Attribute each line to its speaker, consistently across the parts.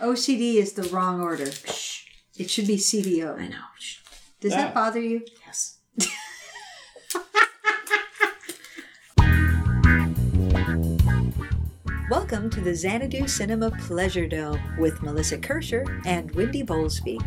Speaker 1: OCD is the wrong order. It should be CDO.
Speaker 2: I know. Shh.
Speaker 1: Does
Speaker 3: Yeah.
Speaker 1: that bother you?
Speaker 2: Yes.
Speaker 1: Welcome to the Xanadu Cinema Pleasure Dome with Melissa Kirscher and Wendy Bowlesby.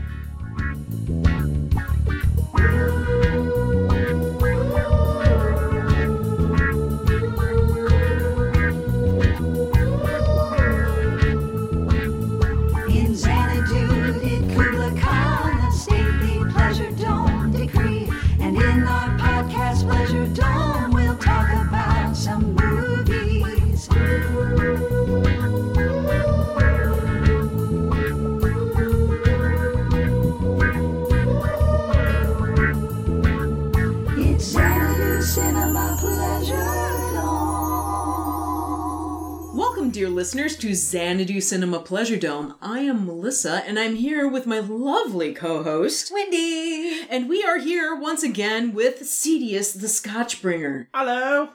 Speaker 2: Dear listeners, to Xanadu Cinema Pleasure Dome. I am Melissa, and I'm here with my lovely co-host,
Speaker 1: Wendy!
Speaker 2: and we are here once again with Cedius, the Scotch Bringer.
Speaker 3: Hello.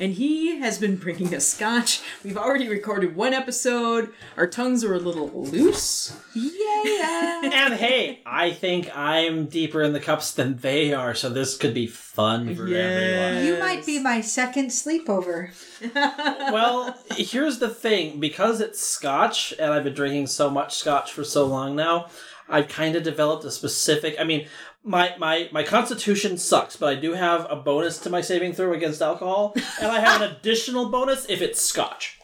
Speaker 2: And he has been bringing us scotch. We've already recorded one episode. Our tongues are a little loose.
Speaker 1: Yeah!
Speaker 3: And hey, I think I'm deeper in the cups than they are, so this could be fun for
Speaker 2: Yeah.
Speaker 3: everyone.
Speaker 1: You might be my second sleepover.
Speaker 3: Well, here's the thing because it's scotch, and I've been drinking so much scotch for so long now, I've kind of developed a specific. I mean, my, my, my constitution sucks, but I do have a bonus to my saving throw against alcohol, and I have an additional bonus if it's scotch.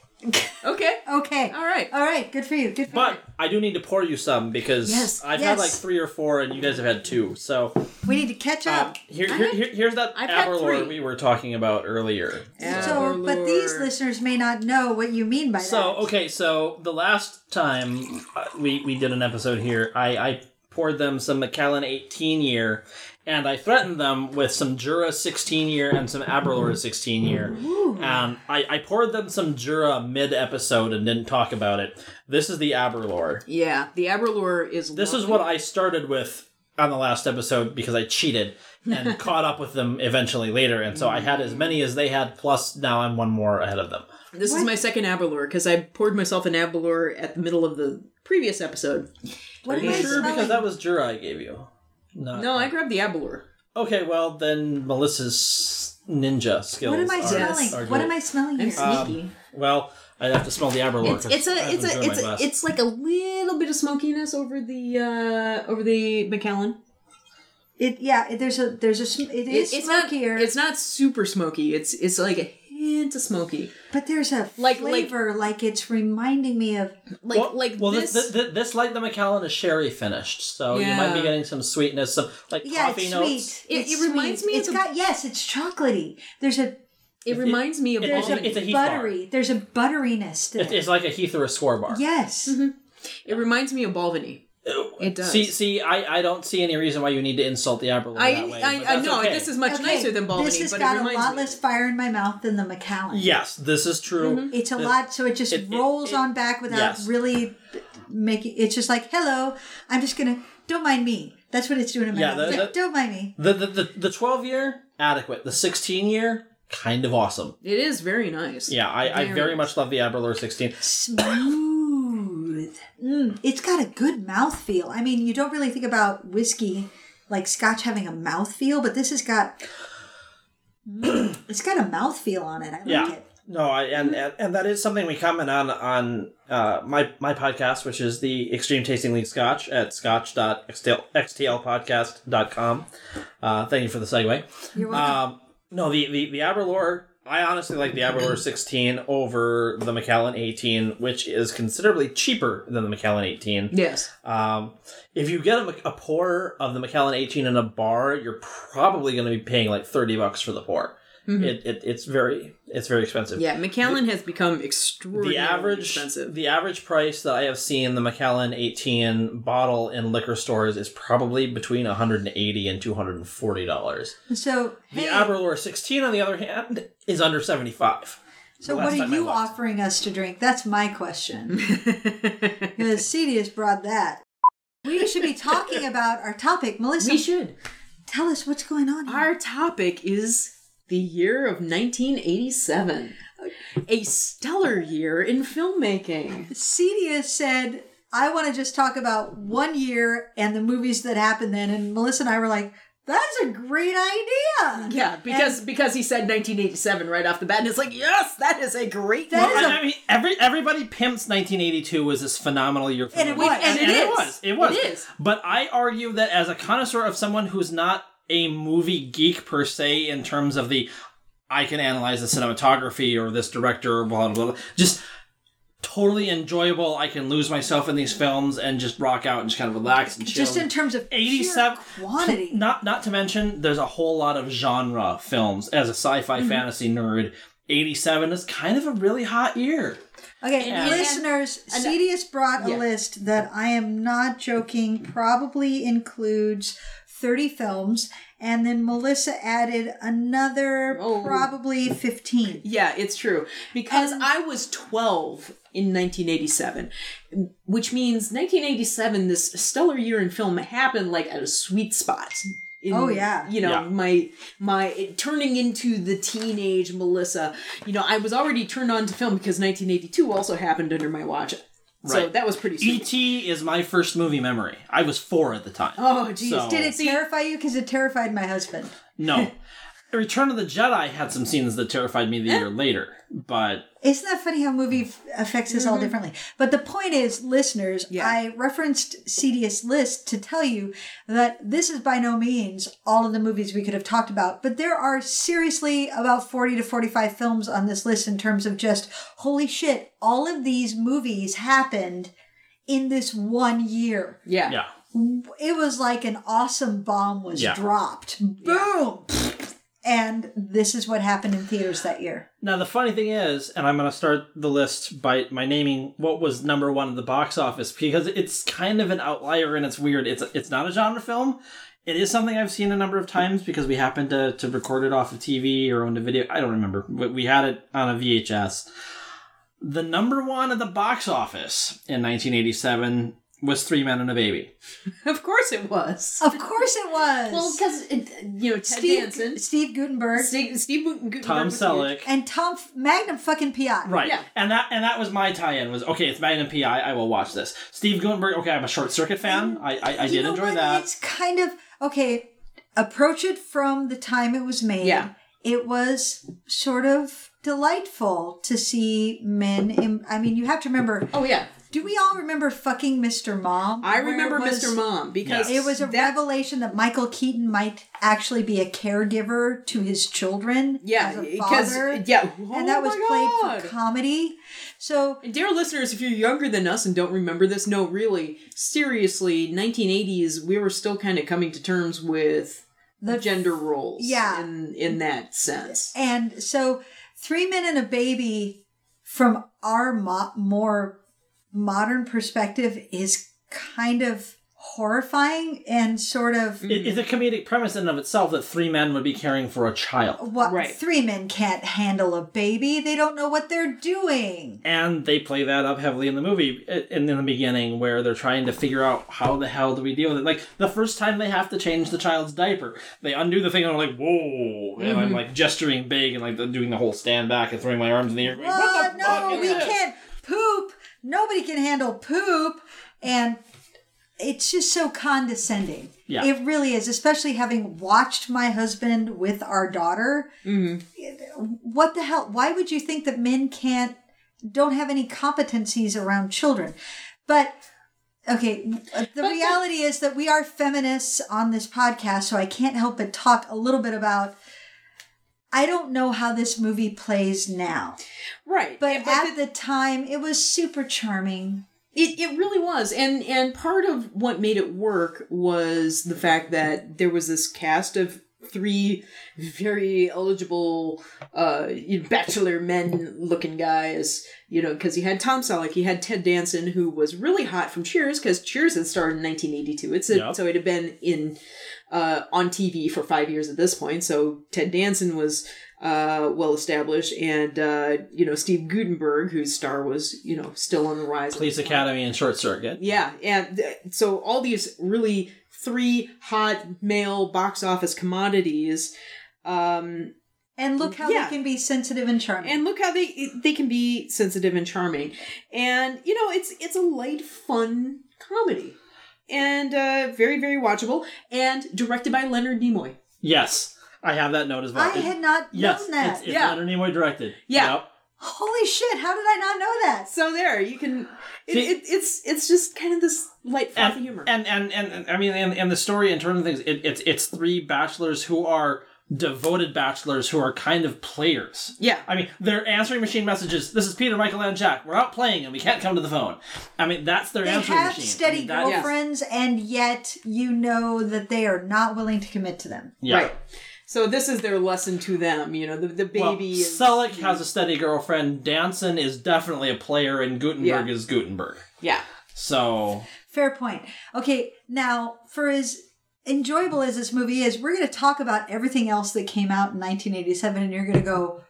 Speaker 2: Okay.
Speaker 1: Okay.
Speaker 2: All right.
Speaker 1: All right. Good for you. Good for
Speaker 3: But I do need to pour you some because
Speaker 2: Yes,
Speaker 3: I've
Speaker 1: yes.
Speaker 3: had like three or four, and you guys have had two. So.
Speaker 1: We need to catch
Speaker 3: um,
Speaker 1: up.
Speaker 3: here, here, here- here's that
Speaker 2: I've had
Speaker 3: Aberlour
Speaker 2: three.
Speaker 3: we were talking about earlier.
Speaker 1: so, but these listeners may not know what you mean by that.
Speaker 3: So
Speaker 1: that.
Speaker 3: okay, so the last time uh, we we did an episode here, I I poured them some Macallan 18 year, and I threatened them with some Jura 16 year and some Aberlour 16 year, and I I poured them some Jura mid episode and didn't talk about it. This is the Aberlour.
Speaker 2: Yeah, the Aberlour is.
Speaker 3: This is what I started with on the last episode because I cheated and caught up with them eventually later, and so I had as many as they had. Plus, now I'm one more ahead of them.
Speaker 2: This is my second Aberlour because I poured myself an Aberlour at the middle of the previous episode.
Speaker 1: What
Speaker 3: Are
Speaker 1: am
Speaker 3: you
Speaker 1: I
Speaker 3: sure?
Speaker 1: smelling?
Speaker 3: Because that was Jura I gave you. Not,
Speaker 2: No, I grabbed the Aberlour.
Speaker 3: Okay, well then Melissa's ninja skills.
Speaker 1: what am I
Speaker 3: are-
Speaker 1: smelling?
Speaker 3: are
Speaker 1: what
Speaker 3: good.
Speaker 1: am I smelling
Speaker 2: I'm
Speaker 1: here?
Speaker 3: Um,
Speaker 2: sneaky.
Speaker 3: Well, I'd have to smell the Aberlour.
Speaker 2: it's
Speaker 3: 'cause
Speaker 2: it's
Speaker 3: I
Speaker 2: a
Speaker 3: haven't
Speaker 2: it's a it's a, it's like a little bit of smokiness over the uh over the Macallan.
Speaker 1: it yeah. It, there's a there's a sm- it is
Speaker 2: it's not
Speaker 1: smokier,
Speaker 2: it's not super smoky. It's it's like a hint of smoky.
Speaker 1: but there's a
Speaker 2: like- like-
Speaker 1: flavor like, it's reminding me of.
Speaker 2: Like
Speaker 3: well,
Speaker 2: like
Speaker 3: well,
Speaker 2: this.
Speaker 3: this, this, this like the Macallan is sherry finished, so you might be getting some sweetness, some like
Speaker 1: Yeah,
Speaker 3: coffee
Speaker 1: it's
Speaker 3: notes.
Speaker 1: sweet.
Speaker 2: It-
Speaker 1: It's
Speaker 2: it reminds
Speaker 1: sweet.
Speaker 2: me of
Speaker 1: It's
Speaker 2: the-
Speaker 1: got yes, it's chocolatey. There's a
Speaker 2: it reminds me of
Speaker 3: it-
Speaker 1: there's
Speaker 3: it's a- it's a Heath
Speaker 1: buttery. There's a butteriness to
Speaker 3: It-
Speaker 1: it.
Speaker 3: it's like a Heath or a Skor bar.
Speaker 1: Yes. Mm-hmm.
Speaker 2: It reminds me of Balvenie. It does.
Speaker 3: See, see, I, I don't see any reason why you need to insult the Aberlour
Speaker 2: I
Speaker 3: that way.
Speaker 2: I, I know
Speaker 3: okay.
Speaker 2: this is much
Speaker 1: Okay,
Speaker 2: nicer than Balvenie,
Speaker 1: This has
Speaker 2: but
Speaker 1: got
Speaker 2: it
Speaker 1: a lot
Speaker 2: me.
Speaker 1: less fire in my mouth than the Macallan.
Speaker 3: Yes, this is true. Mm-hmm.
Speaker 1: It's a
Speaker 3: It-
Speaker 1: lot, so it just
Speaker 3: it- it-
Speaker 1: rolls
Speaker 3: it-
Speaker 1: on back without
Speaker 3: yes.
Speaker 1: really making. It's just like, hello, I'm just gonna. Don't mind me. That's what it's doing in my
Speaker 3: Yeah,
Speaker 1: mouth.
Speaker 3: the- the-
Speaker 1: don't mind me.
Speaker 3: The the the, the twelve year adequate. The sixteen year kind of awesome.
Speaker 2: It is very nice.
Speaker 3: Yeah, I, I
Speaker 2: Very
Speaker 3: very
Speaker 2: nice.
Speaker 3: much love the Aberlour sixteen.
Speaker 1: Smooth. Mm, it's got a good mouth feel. I mean, you don't really think about whiskey like Scotch having a mouth feel, but this has got. Mm, it's got a mouth feel on it. I like
Speaker 3: Yeah.
Speaker 1: it.
Speaker 3: No, I and, and and that is something we comment on on uh, my my podcast, which is the Extreme Tasting League Scotch at scotch.xtlpodcast.com. Uh, thank you for the segue.
Speaker 1: You're welcome.
Speaker 3: Um, no, the, the, the Aberlour, I honestly like the Aberlour 16 over the Macallan 18, which is considerably cheaper than the Macallan 18.
Speaker 2: Yes.
Speaker 3: Um, if you get a, a pour of the Macallan 18 in a bar, you're probably going to be paying like 30 bucks for the pour. It, it, it's very it's very expensive.
Speaker 2: Yeah, Macallan has become extraordinarily
Speaker 3: The average
Speaker 2: expensive.
Speaker 3: the average price that I have seen the Macallan 18 bottle in liquor stores is probably between 180 and 240 dollars.
Speaker 1: so,
Speaker 3: The
Speaker 1: hey,
Speaker 3: Aberlour 16, on the other hand, is under 75.
Speaker 1: so what are you offering us to drink? That's my question. Because Cedius brought that. We should be talking about our topic. Melissa,
Speaker 2: we should.
Speaker 1: tell us what's going on here.
Speaker 2: Our topic is the year of 1987. A stellar year in filmmaking.
Speaker 1: Cedius said, I want to just talk about one year and the movies that happened then. And Melissa and I were like, that's a great idea.
Speaker 2: Yeah, because because he said 1987 right off the bat, and it's like, yes, that is a great.
Speaker 1: That
Speaker 2: one.
Speaker 1: is a-
Speaker 3: I mean, every everybody pimps 1982 was this phenomenal year for
Speaker 1: And it was.
Speaker 2: And it
Speaker 3: And it
Speaker 2: is.
Speaker 3: was. It was.
Speaker 2: It is.
Speaker 3: But I argue that as a connoisseur of someone who's not a movie geek per se, in terms of the, I can analyze the cinematography or this director, or blah blah blah. Just totally enjoyable. I can lose myself in these films and just rock out and just kind of relax and chill.
Speaker 1: Just in terms of
Speaker 3: 87
Speaker 1: quantity.
Speaker 3: Not not to mention, there's a whole lot of genre films. As a sci-fi
Speaker 1: Mm-hmm.
Speaker 3: fantasy nerd, 87 is kind of a really hot year.
Speaker 1: Okay,
Speaker 2: And-
Speaker 1: listeners,
Speaker 2: and-
Speaker 1: Cedius brought
Speaker 2: Yeah.
Speaker 1: a list that I am not joking probably includes 30 films, and then Melissa added another
Speaker 2: Oh.
Speaker 1: probably 15.
Speaker 2: Yeah, it's true. Because
Speaker 1: And-
Speaker 2: I was 12 in 1987, which means 1987, this stellar year in film, happened like at a sweet spot. In,
Speaker 1: Oh, yeah.
Speaker 2: you know
Speaker 3: Yeah.
Speaker 2: my my it, turning into the teenage Melissa. You know I was already turned on to film because 1982 also happened under my watch, so that was pretty sweet.
Speaker 3: E.T. is my first movie memory. I was four at the time.
Speaker 2: Oh geez,
Speaker 3: So-
Speaker 1: Did it
Speaker 2: See-
Speaker 1: terrify you? Because it terrified my husband.
Speaker 3: No. Return of the Jedi had some scenes that terrified me the year later, but
Speaker 1: Isn't that funny how movie f- affects us all differently? But the point is, listeners,
Speaker 2: Mm-hmm. Yeah.
Speaker 1: I referenced CDS list to tell you that this is by no means all of the movies we could have talked about, but there are seriously about 40 to 45 films on this list in terms of just, holy shit, all of these movies happened in this one year.
Speaker 2: yeah.
Speaker 3: yeah.
Speaker 1: It was like an awesome bomb was
Speaker 3: Yeah.
Speaker 1: dropped. Boom! And this is what happened in theaters that year.
Speaker 3: Now the funny thing is, and I'm going to start the list by my naming what was number one at the box office because it's kind of an outlier and it's weird. It's it's not a genre film. It is something I've seen a number of times because we happened to, to record it off of TV or on the video. I don't remember, but we had it on a VHS. The number one at the box office in 1987 was Three Men and a Baby.
Speaker 2: Of course it was.
Speaker 1: Of course it was.
Speaker 2: Well, because you know Ted
Speaker 1: Steve,
Speaker 2: Danson,
Speaker 1: Steve Guttenberg,
Speaker 2: Steve, Steve Guttenberg
Speaker 3: Tom
Speaker 2: was huge.
Speaker 3: Selleck.
Speaker 1: and Tom F- Magnum fucking PI.
Speaker 3: Right.
Speaker 2: Yeah.
Speaker 3: And that and that was my tie-in was okay, it's Magnum PI, I will watch this. Steve Guttenberg, okay, I'm a short circuit fan. I I, I did enjoy
Speaker 1: what?
Speaker 3: that.
Speaker 1: It's kind of okay. Approach it from the time it was made.
Speaker 2: Yeah.
Speaker 1: It was sort of delightful to see men. In, I mean, you have to remember.
Speaker 2: Oh yeah,
Speaker 1: Do we all remember fucking Mr. Mom?
Speaker 2: I remember
Speaker 1: was-
Speaker 2: Mr. Mom because
Speaker 1: It was a
Speaker 2: that,
Speaker 1: revelation that Michael Keaton might actually be a caregiver to his children.
Speaker 2: Yeah, because yeah,
Speaker 1: and oh that
Speaker 2: Oh
Speaker 1: was
Speaker 2: my
Speaker 1: played for comedy. So
Speaker 2: And dear listeners, if you're younger than us and don't remember this, no, really, seriously, 1980s, we were still kind of coming to terms with
Speaker 1: The-
Speaker 2: gender roles.
Speaker 1: Yeah.
Speaker 2: in in that sense.
Speaker 1: And so, Three Men and a Baby, from our mo- more modern perspective, is kind of horrifying and sort of
Speaker 3: It, it's a comedic premise in and of itself that three men would be caring for a child.
Speaker 1: what
Speaker 2: Right.
Speaker 1: three men can't handle a baby. They don't know what they're doing.
Speaker 3: And they play that up heavily in the movie in, in the beginning where they're trying to figure out how the hell do we deal with it. Like the first time they have to change the child's diaper, they undo the thing and I'm like, whoa. And I'm mm-hmm. like gesturing big and like doing the whole stand back and throwing my arms in the air. Going,
Speaker 1: What?
Speaker 3: what the
Speaker 1: no,
Speaker 3: fuck is
Speaker 1: we
Speaker 3: this?"
Speaker 1: can't poop. Nobody can handle poop. And it's just so condescending.
Speaker 3: Yeah.
Speaker 1: It really is, especially having watched my husband with our daughter. Mm-hmm. What the hell? Why would you think that men can't, don't have any competencies around children? But, okay, the reality is that we are feminists on this podcast, so I can't help but talk a little bit about. I don't know how this movie plays now.
Speaker 2: Right,
Speaker 1: But
Speaker 2: And-
Speaker 1: at the time, it was super charming.
Speaker 2: It, it really was and and part of what made it work was the fact that there was this cast of three very eligible uh bachelor men looking guys you know because he had tom selleck he had ted danson who was really hot from cheers because cheers had started in 1982 it's a,
Speaker 3: Yep.
Speaker 2: so it had been in uh on tv for five years at this point so ted danson was uh, well established, and uh, you know Steve Guttenberg, whose star was you know still on the rise.
Speaker 3: Police. Academy and Short Circuit.
Speaker 2: Yeah, and th- so all these really three hot male box office commodities, um,
Speaker 1: And look how
Speaker 2: Yeah.
Speaker 1: they can be sensitive and charming.
Speaker 2: and look how they they can be sensitive and charming and you know it's it's a light fun comedy and uh very very watchable and directed by leonard nimoy
Speaker 3: Yes, I have that note as well.
Speaker 1: I
Speaker 3: It-
Speaker 1: had not
Speaker 3: yes,
Speaker 1: known that.
Speaker 3: it's, it's
Speaker 2: Yeah.
Speaker 3: Leonard Nimoy directed.
Speaker 2: Yeah.
Speaker 3: Yep.
Speaker 1: Holy shit! How did I not know that?
Speaker 2: so there you can it,
Speaker 3: See-
Speaker 2: it, it's it's just kind of this light fluffy
Speaker 3: and,
Speaker 2: humor
Speaker 3: And, and and and I mean, and, and the story in terms of things, it, it's it's three bachelors who are devoted bachelors who are kind of players.
Speaker 2: yeah
Speaker 3: I mean, they're answering machine messages. This is Peter, Michael, and Jack. We're out playing, and we can't come to the phone. I mean, that's their
Speaker 1: They
Speaker 3: answering
Speaker 1: have
Speaker 3: machine. I
Speaker 1: steady
Speaker 3: mean, that-
Speaker 1: girlfriends, and yet you know that they are not willing to commit to them.
Speaker 3: Yeah.
Speaker 2: right so this is their lesson to them you know the, the baby
Speaker 3: Well,
Speaker 2: is
Speaker 3: Selleck has a steady girlfriend. Danson is definitely a player, and Guttenberg
Speaker 2: Yeah.
Speaker 3: is Guttenberg.
Speaker 2: yeah
Speaker 3: So
Speaker 1: Fair point. Okay, now for as enjoyable as this movie is, we're going to talk about everything else that came out in 1987, and you're going to go,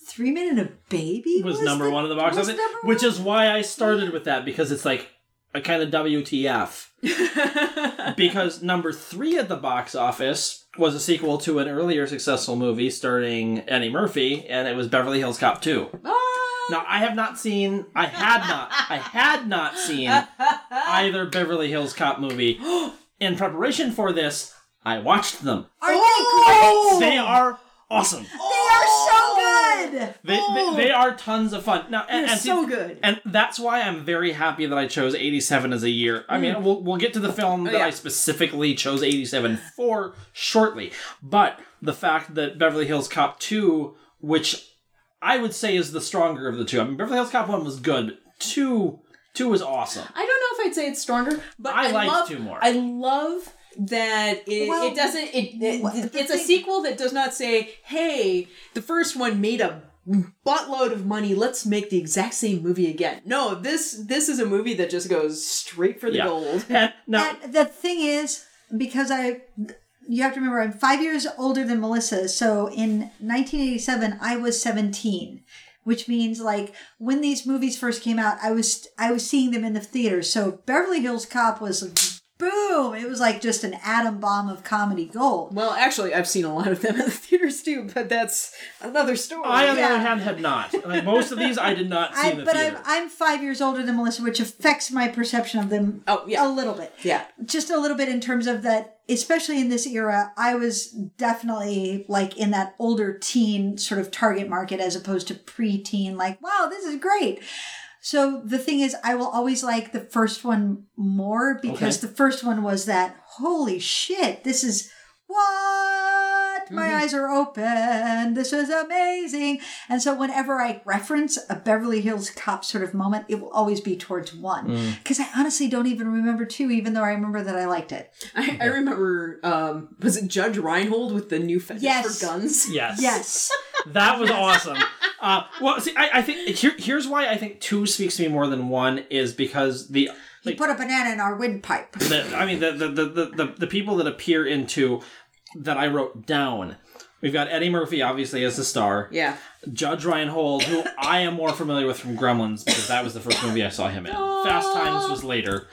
Speaker 1: Three Men and a Baby
Speaker 3: was, number one in the box office, which is why I started with that because it's like a kind of WTF. because number three at the box office was a sequel to an earlier successful movie starring Eddie Murphy, and it was Beverly Hills Cop 2.
Speaker 2: Ah!
Speaker 3: Now, I have not seen, I had not, I had not seen either Beverly Hills Cop movie. In preparation for this, I watched them.
Speaker 1: Are
Speaker 2: Oh!
Speaker 1: they great?
Speaker 3: They are awesome.
Speaker 1: They are so good!
Speaker 3: They, they, they are tons of fun. Now, and,
Speaker 2: They're
Speaker 3: and see-
Speaker 2: so good.
Speaker 3: And that's why I'm very happy that I chose 87 as a year. I mean, we'll, we'll get to the film that
Speaker 2: Mm. Oh, yeah.
Speaker 3: I specifically chose 87 for shortly. But the fact that Beverly Hills Cop 2, which I would say is the stronger of the two. I mean, Beverly Hills Cop 1 was good. 2, 2 was awesome.
Speaker 2: I don't know if I'd say it's stronger, but
Speaker 3: I
Speaker 2: I,
Speaker 3: liked
Speaker 2: love,
Speaker 3: two more.
Speaker 2: I love that it,
Speaker 1: Well,
Speaker 2: it doesn't. It, it- it's a
Speaker 1: thing-
Speaker 2: sequel that does not say, "Hey, the first one made a buttload of money. Let's make the exact same movie again." No, this this is a movie that just goes straight for the
Speaker 3: Yeah.
Speaker 2: gold.
Speaker 3: And now,
Speaker 1: And the thing is, because I, you have to remember, I'm five years older than Melissa. So in 1987, I was 17, which means like when these movies first came out, I was I was seeing them in the theater. So Beverly Hills Cop was boom! It was like just an atom bomb of comedy gold.
Speaker 2: Well, actually, I've seen a lot of them in the theaters too, but that's another story.
Speaker 3: I, on the other hand, had not. Like, most of these I did not see
Speaker 1: I,
Speaker 3: in the
Speaker 1: but
Speaker 3: theater.
Speaker 1: I'm I'm five years older than Melissa, which affects my perception of them.
Speaker 2: Oh, yeah.
Speaker 1: a little bit.
Speaker 2: yeah.
Speaker 1: just a little bit in terms of that, especially in this era, I was definitely like in that older teen sort of target market as opposed to preteen, like, wow, this is great. So the thing is, I will always like the first one more because
Speaker 3: Okay.
Speaker 1: the first one was that, holy shit, this is what? My eyes are open. This is amazing. And so whenever I reference a Beverly Hills Cop sort of moment, it will always be towards one. Because I honestly don't even remember two, even though I remember that I liked it.
Speaker 2: I, I remember. Um, was it Judge Reinhold with the new fetish
Speaker 1: Yes.
Speaker 2: for guns?
Speaker 3: yes.
Speaker 1: Yes.
Speaker 3: That was awesome. Uh, well, see, I, I think here, here's why I think two speaks to me more than one is because the
Speaker 1: He put a banana in our windpipe.
Speaker 3: the, I mean the the, the, the, the people that appear into that I wrote down. We've got Eddie Murphy obviously as the star.
Speaker 2: Yeah.
Speaker 3: Judge Reinhold, who I am more familiar with from Gremlins because that was the first movie I saw him in. Fast Times was later.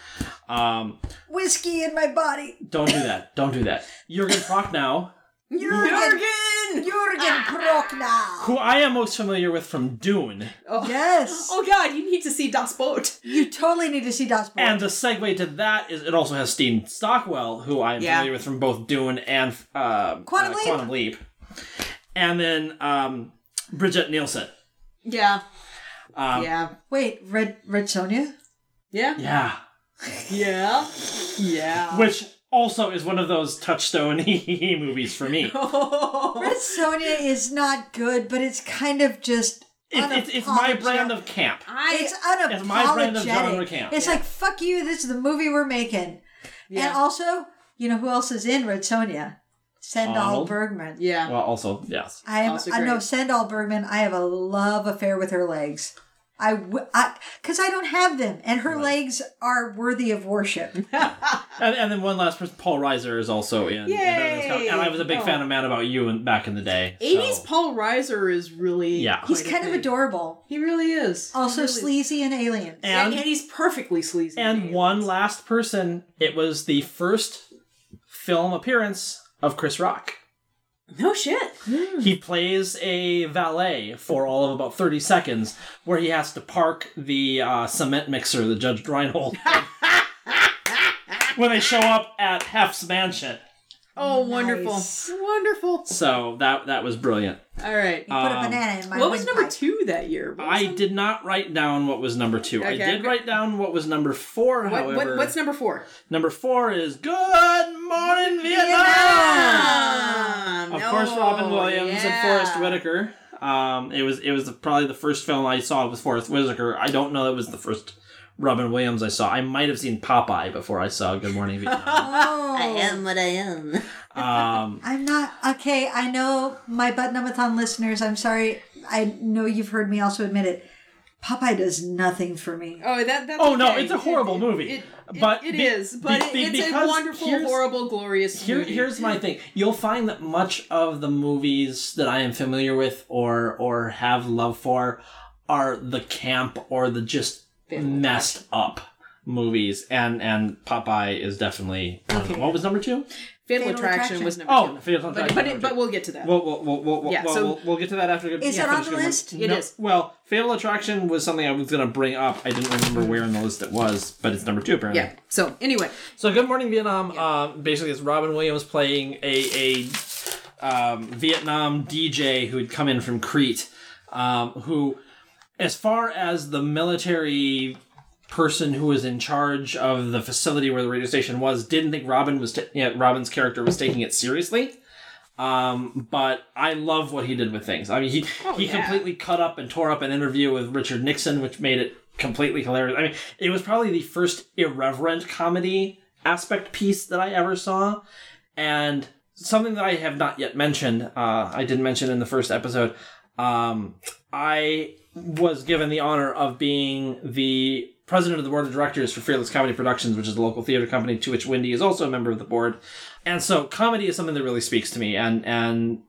Speaker 3: Um,
Speaker 1: Whiskey in my body.
Speaker 3: don't do that. Don't do that. Jurgen Prochnow,
Speaker 1: Jurgen.
Speaker 2: Jurgen!
Speaker 1: Jurgen Prochnow.
Speaker 3: who I am most familiar with from Dune.
Speaker 2: Oh.
Speaker 1: Yes.
Speaker 2: Oh god, you need to see Das Boot.
Speaker 1: You totally need to see Das Boot.
Speaker 3: And the segue to that is it also has Steven Stockwell, who I am
Speaker 2: Yeah.
Speaker 3: familiar with from both Dune and uh,
Speaker 1: Quantum
Speaker 3: uh,
Speaker 1: Leap.
Speaker 3: Quantum Leap. And then um, Brigitte Nielsen.
Speaker 2: Yeah.
Speaker 3: Um,
Speaker 2: yeah.
Speaker 1: Wait, Red Red Sonja?
Speaker 2: Yeah.
Speaker 3: Yeah.
Speaker 2: Yeah. Yeah.
Speaker 3: Which also is one of those touchstone movies for me.
Speaker 1: Red Sonja is not good, but it's kind of just.
Speaker 3: It, it's, it's my brand of camp.
Speaker 2: I
Speaker 1: It's unapologetic.
Speaker 3: It's my brand of genre camp.
Speaker 1: It's like fuck you. This is the movie we're making.
Speaker 2: Yeah.
Speaker 1: And also, you know who else is in Red Sonja? Sandahl
Speaker 3: Arnold?
Speaker 1: Bergman.
Speaker 2: yeah.
Speaker 3: Well, also, yes.
Speaker 1: I am.
Speaker 2: Also
Speaker 1: I know
Speaker 2: great.
Speaker 1: Sandahl Bergman. I have a love affair with her legs. I, w- I, because I don't have them, and her legs are worthy of worship.
Speaker 3: And, and then one last person, Paul Reiser is also in. in Beverly Hills Cop.
Speaker 2: Yay!
Speaker 3: And I was a big
Speaker 2: Oh.
Speaker 3: fan of oh. Mad About You in, back in the day.
Speaker 2: 80s
Speaker 3: so-
Speaker 2: Paul Reiser is really
Speaker 3: Yeah.
Speaker 1: He's kind of
Speaker 2: thing.
Speaker 1: adorable.
Speaker 2: He really is.
Speaker 1: Also
Speaker 2: He really is.
Speaker 1: sleazy and alien,
Speaker 2: And,
Speaker 3: And,
Speaker 2: and he's perfectly sleazy.
Speaker 3: and one last person, it was the first film appearance of Chris Rock.
Speaker 2: No shit.
Speaker 3: He plays a valet for all of about 30 seconds, where he has to park the uh, cement mixer that Judge Reinhold when they show up at Hef's mansion.
Speaker 2: Oh, wonderful.
Speaker 1: Nice.
Speaker 2: Wonderful.
Speaker 3: So that that was brilliant.
Speaker 2: All right.
Speaker 1: You put a
Speaker 3: Um,
Speaker 1: banana in my
Speaker 2: What was number
Speaker 1: windpipe.
Speaker 2: two that year? What
Speaker 3: I
Speaker 2: it?
Speaker 3: did not write down what was number two. I did
Speaker 2: okay.
Speaker 3: write down what was number four,
Speaker 2: What,
Speaker 3: however.
Speaker 2: what, what's number four?
Speaker 3: number four is Good Morning Vietnam!
Speaker 2: Vietnam!
Speaker 3: Of course, Robin Williams and
Speaker 2: yeah.
Speaker 3: Forest Whitaker. Um, it was it was probably the first film I saw with Forest Whitaker. I don't know that was the first Robin Williams I saw. I might have seen Popeye before I saw Good Morning Vietnam.
Speaker 1: Oh.
Speaker 2: I am what I am.
Speaker 3: um,
Speaker 1: I'm not okay. I know my Button-Umathon listeners. I'm sorry. I know you've heard me also admit it. Popeye does nothing for me.
Speaker 2: Oh, that, that's
Speaker 3: Oh, no, it's a horrible
Speaker 2: It-
Speaker 3: movie.
Speaker 2: It, it,
Speaker 3: But
Speaker 2: it
Speaker 3: be-
Speaker 2: is, but
Speaker 3: be-
Speaker 2: it- it's a wonderful, horrible, glorious
Speaker 3: Here,
Speaker 2: movie.
Speaker 3: here's my thing. You'll find that much of the movies that I am familiar with or or have love for are the camp or the just
Speaker 2: Fatal
Speaker 3: messed up movies, and and Popeye is definitely one of them. What was number two?
Speaker 2: Fatal,
Speaker 1: Fatal
Speaker 2: Attraction,
Speaker 1: Attraction.
Speaker 2: was number
Speaker 3: Oh,
Speaker 2: two.
Speaker 3: Fatal
Speaker 2: But,
Speaker 3: Attraction.
Speaker 2: but,
Speaker 3: number
Speaker 2: it, but
Speaker 3: two.
Speaker 2: we'll get to that.
Speaker 3: We'll, we'll, we'll, we'll,
Speaker 2: Yeah,
Speaker 3: well,
Speaker 2: so-
Speaker 3: we'll, we'll get to that after.
Speaker 1: Is
Speaker 3: yeah,
Speaker 1: it on the
Speaker 3: Good Morning-
Speaker 1: list?
Speaker 2: It
Speaker 3: no,
Speaker 2: is.
Speaker 3: Well, Fatal Attraction was something I was going to bring up. I didn't remember where in the list it was, but it's number two apparently.
Speaker 2: yeah. So anyway,
Speaker 3: So Good Morning Vietnam, um, basically it's Robin Williams playing a, a um, Vietnam DJ who had come in from Crete, um, who, as far as the military person who was in charge of the facility where the radio station was, didn't think Robin was, yeah, Robin's character was taking it seriously. Um, but I love what he did with things. I mean, he he
Speaker 2: yeah.
Speaker 3: completely cut up and tore up an interview with Richard Nixon, which made it completely hilarious. I mean, it was probably the first irreverent comedy aspect piece that I ever saw, and something that I have not yet mentioned. Uh, I didn't mention in the first episode. Um, I was given the honor of being the president of the board of directors for Fearless Comedy Productions, which is the local theater company to which Wendy is also a member of the board. And so comedy is something that really speaks to me and and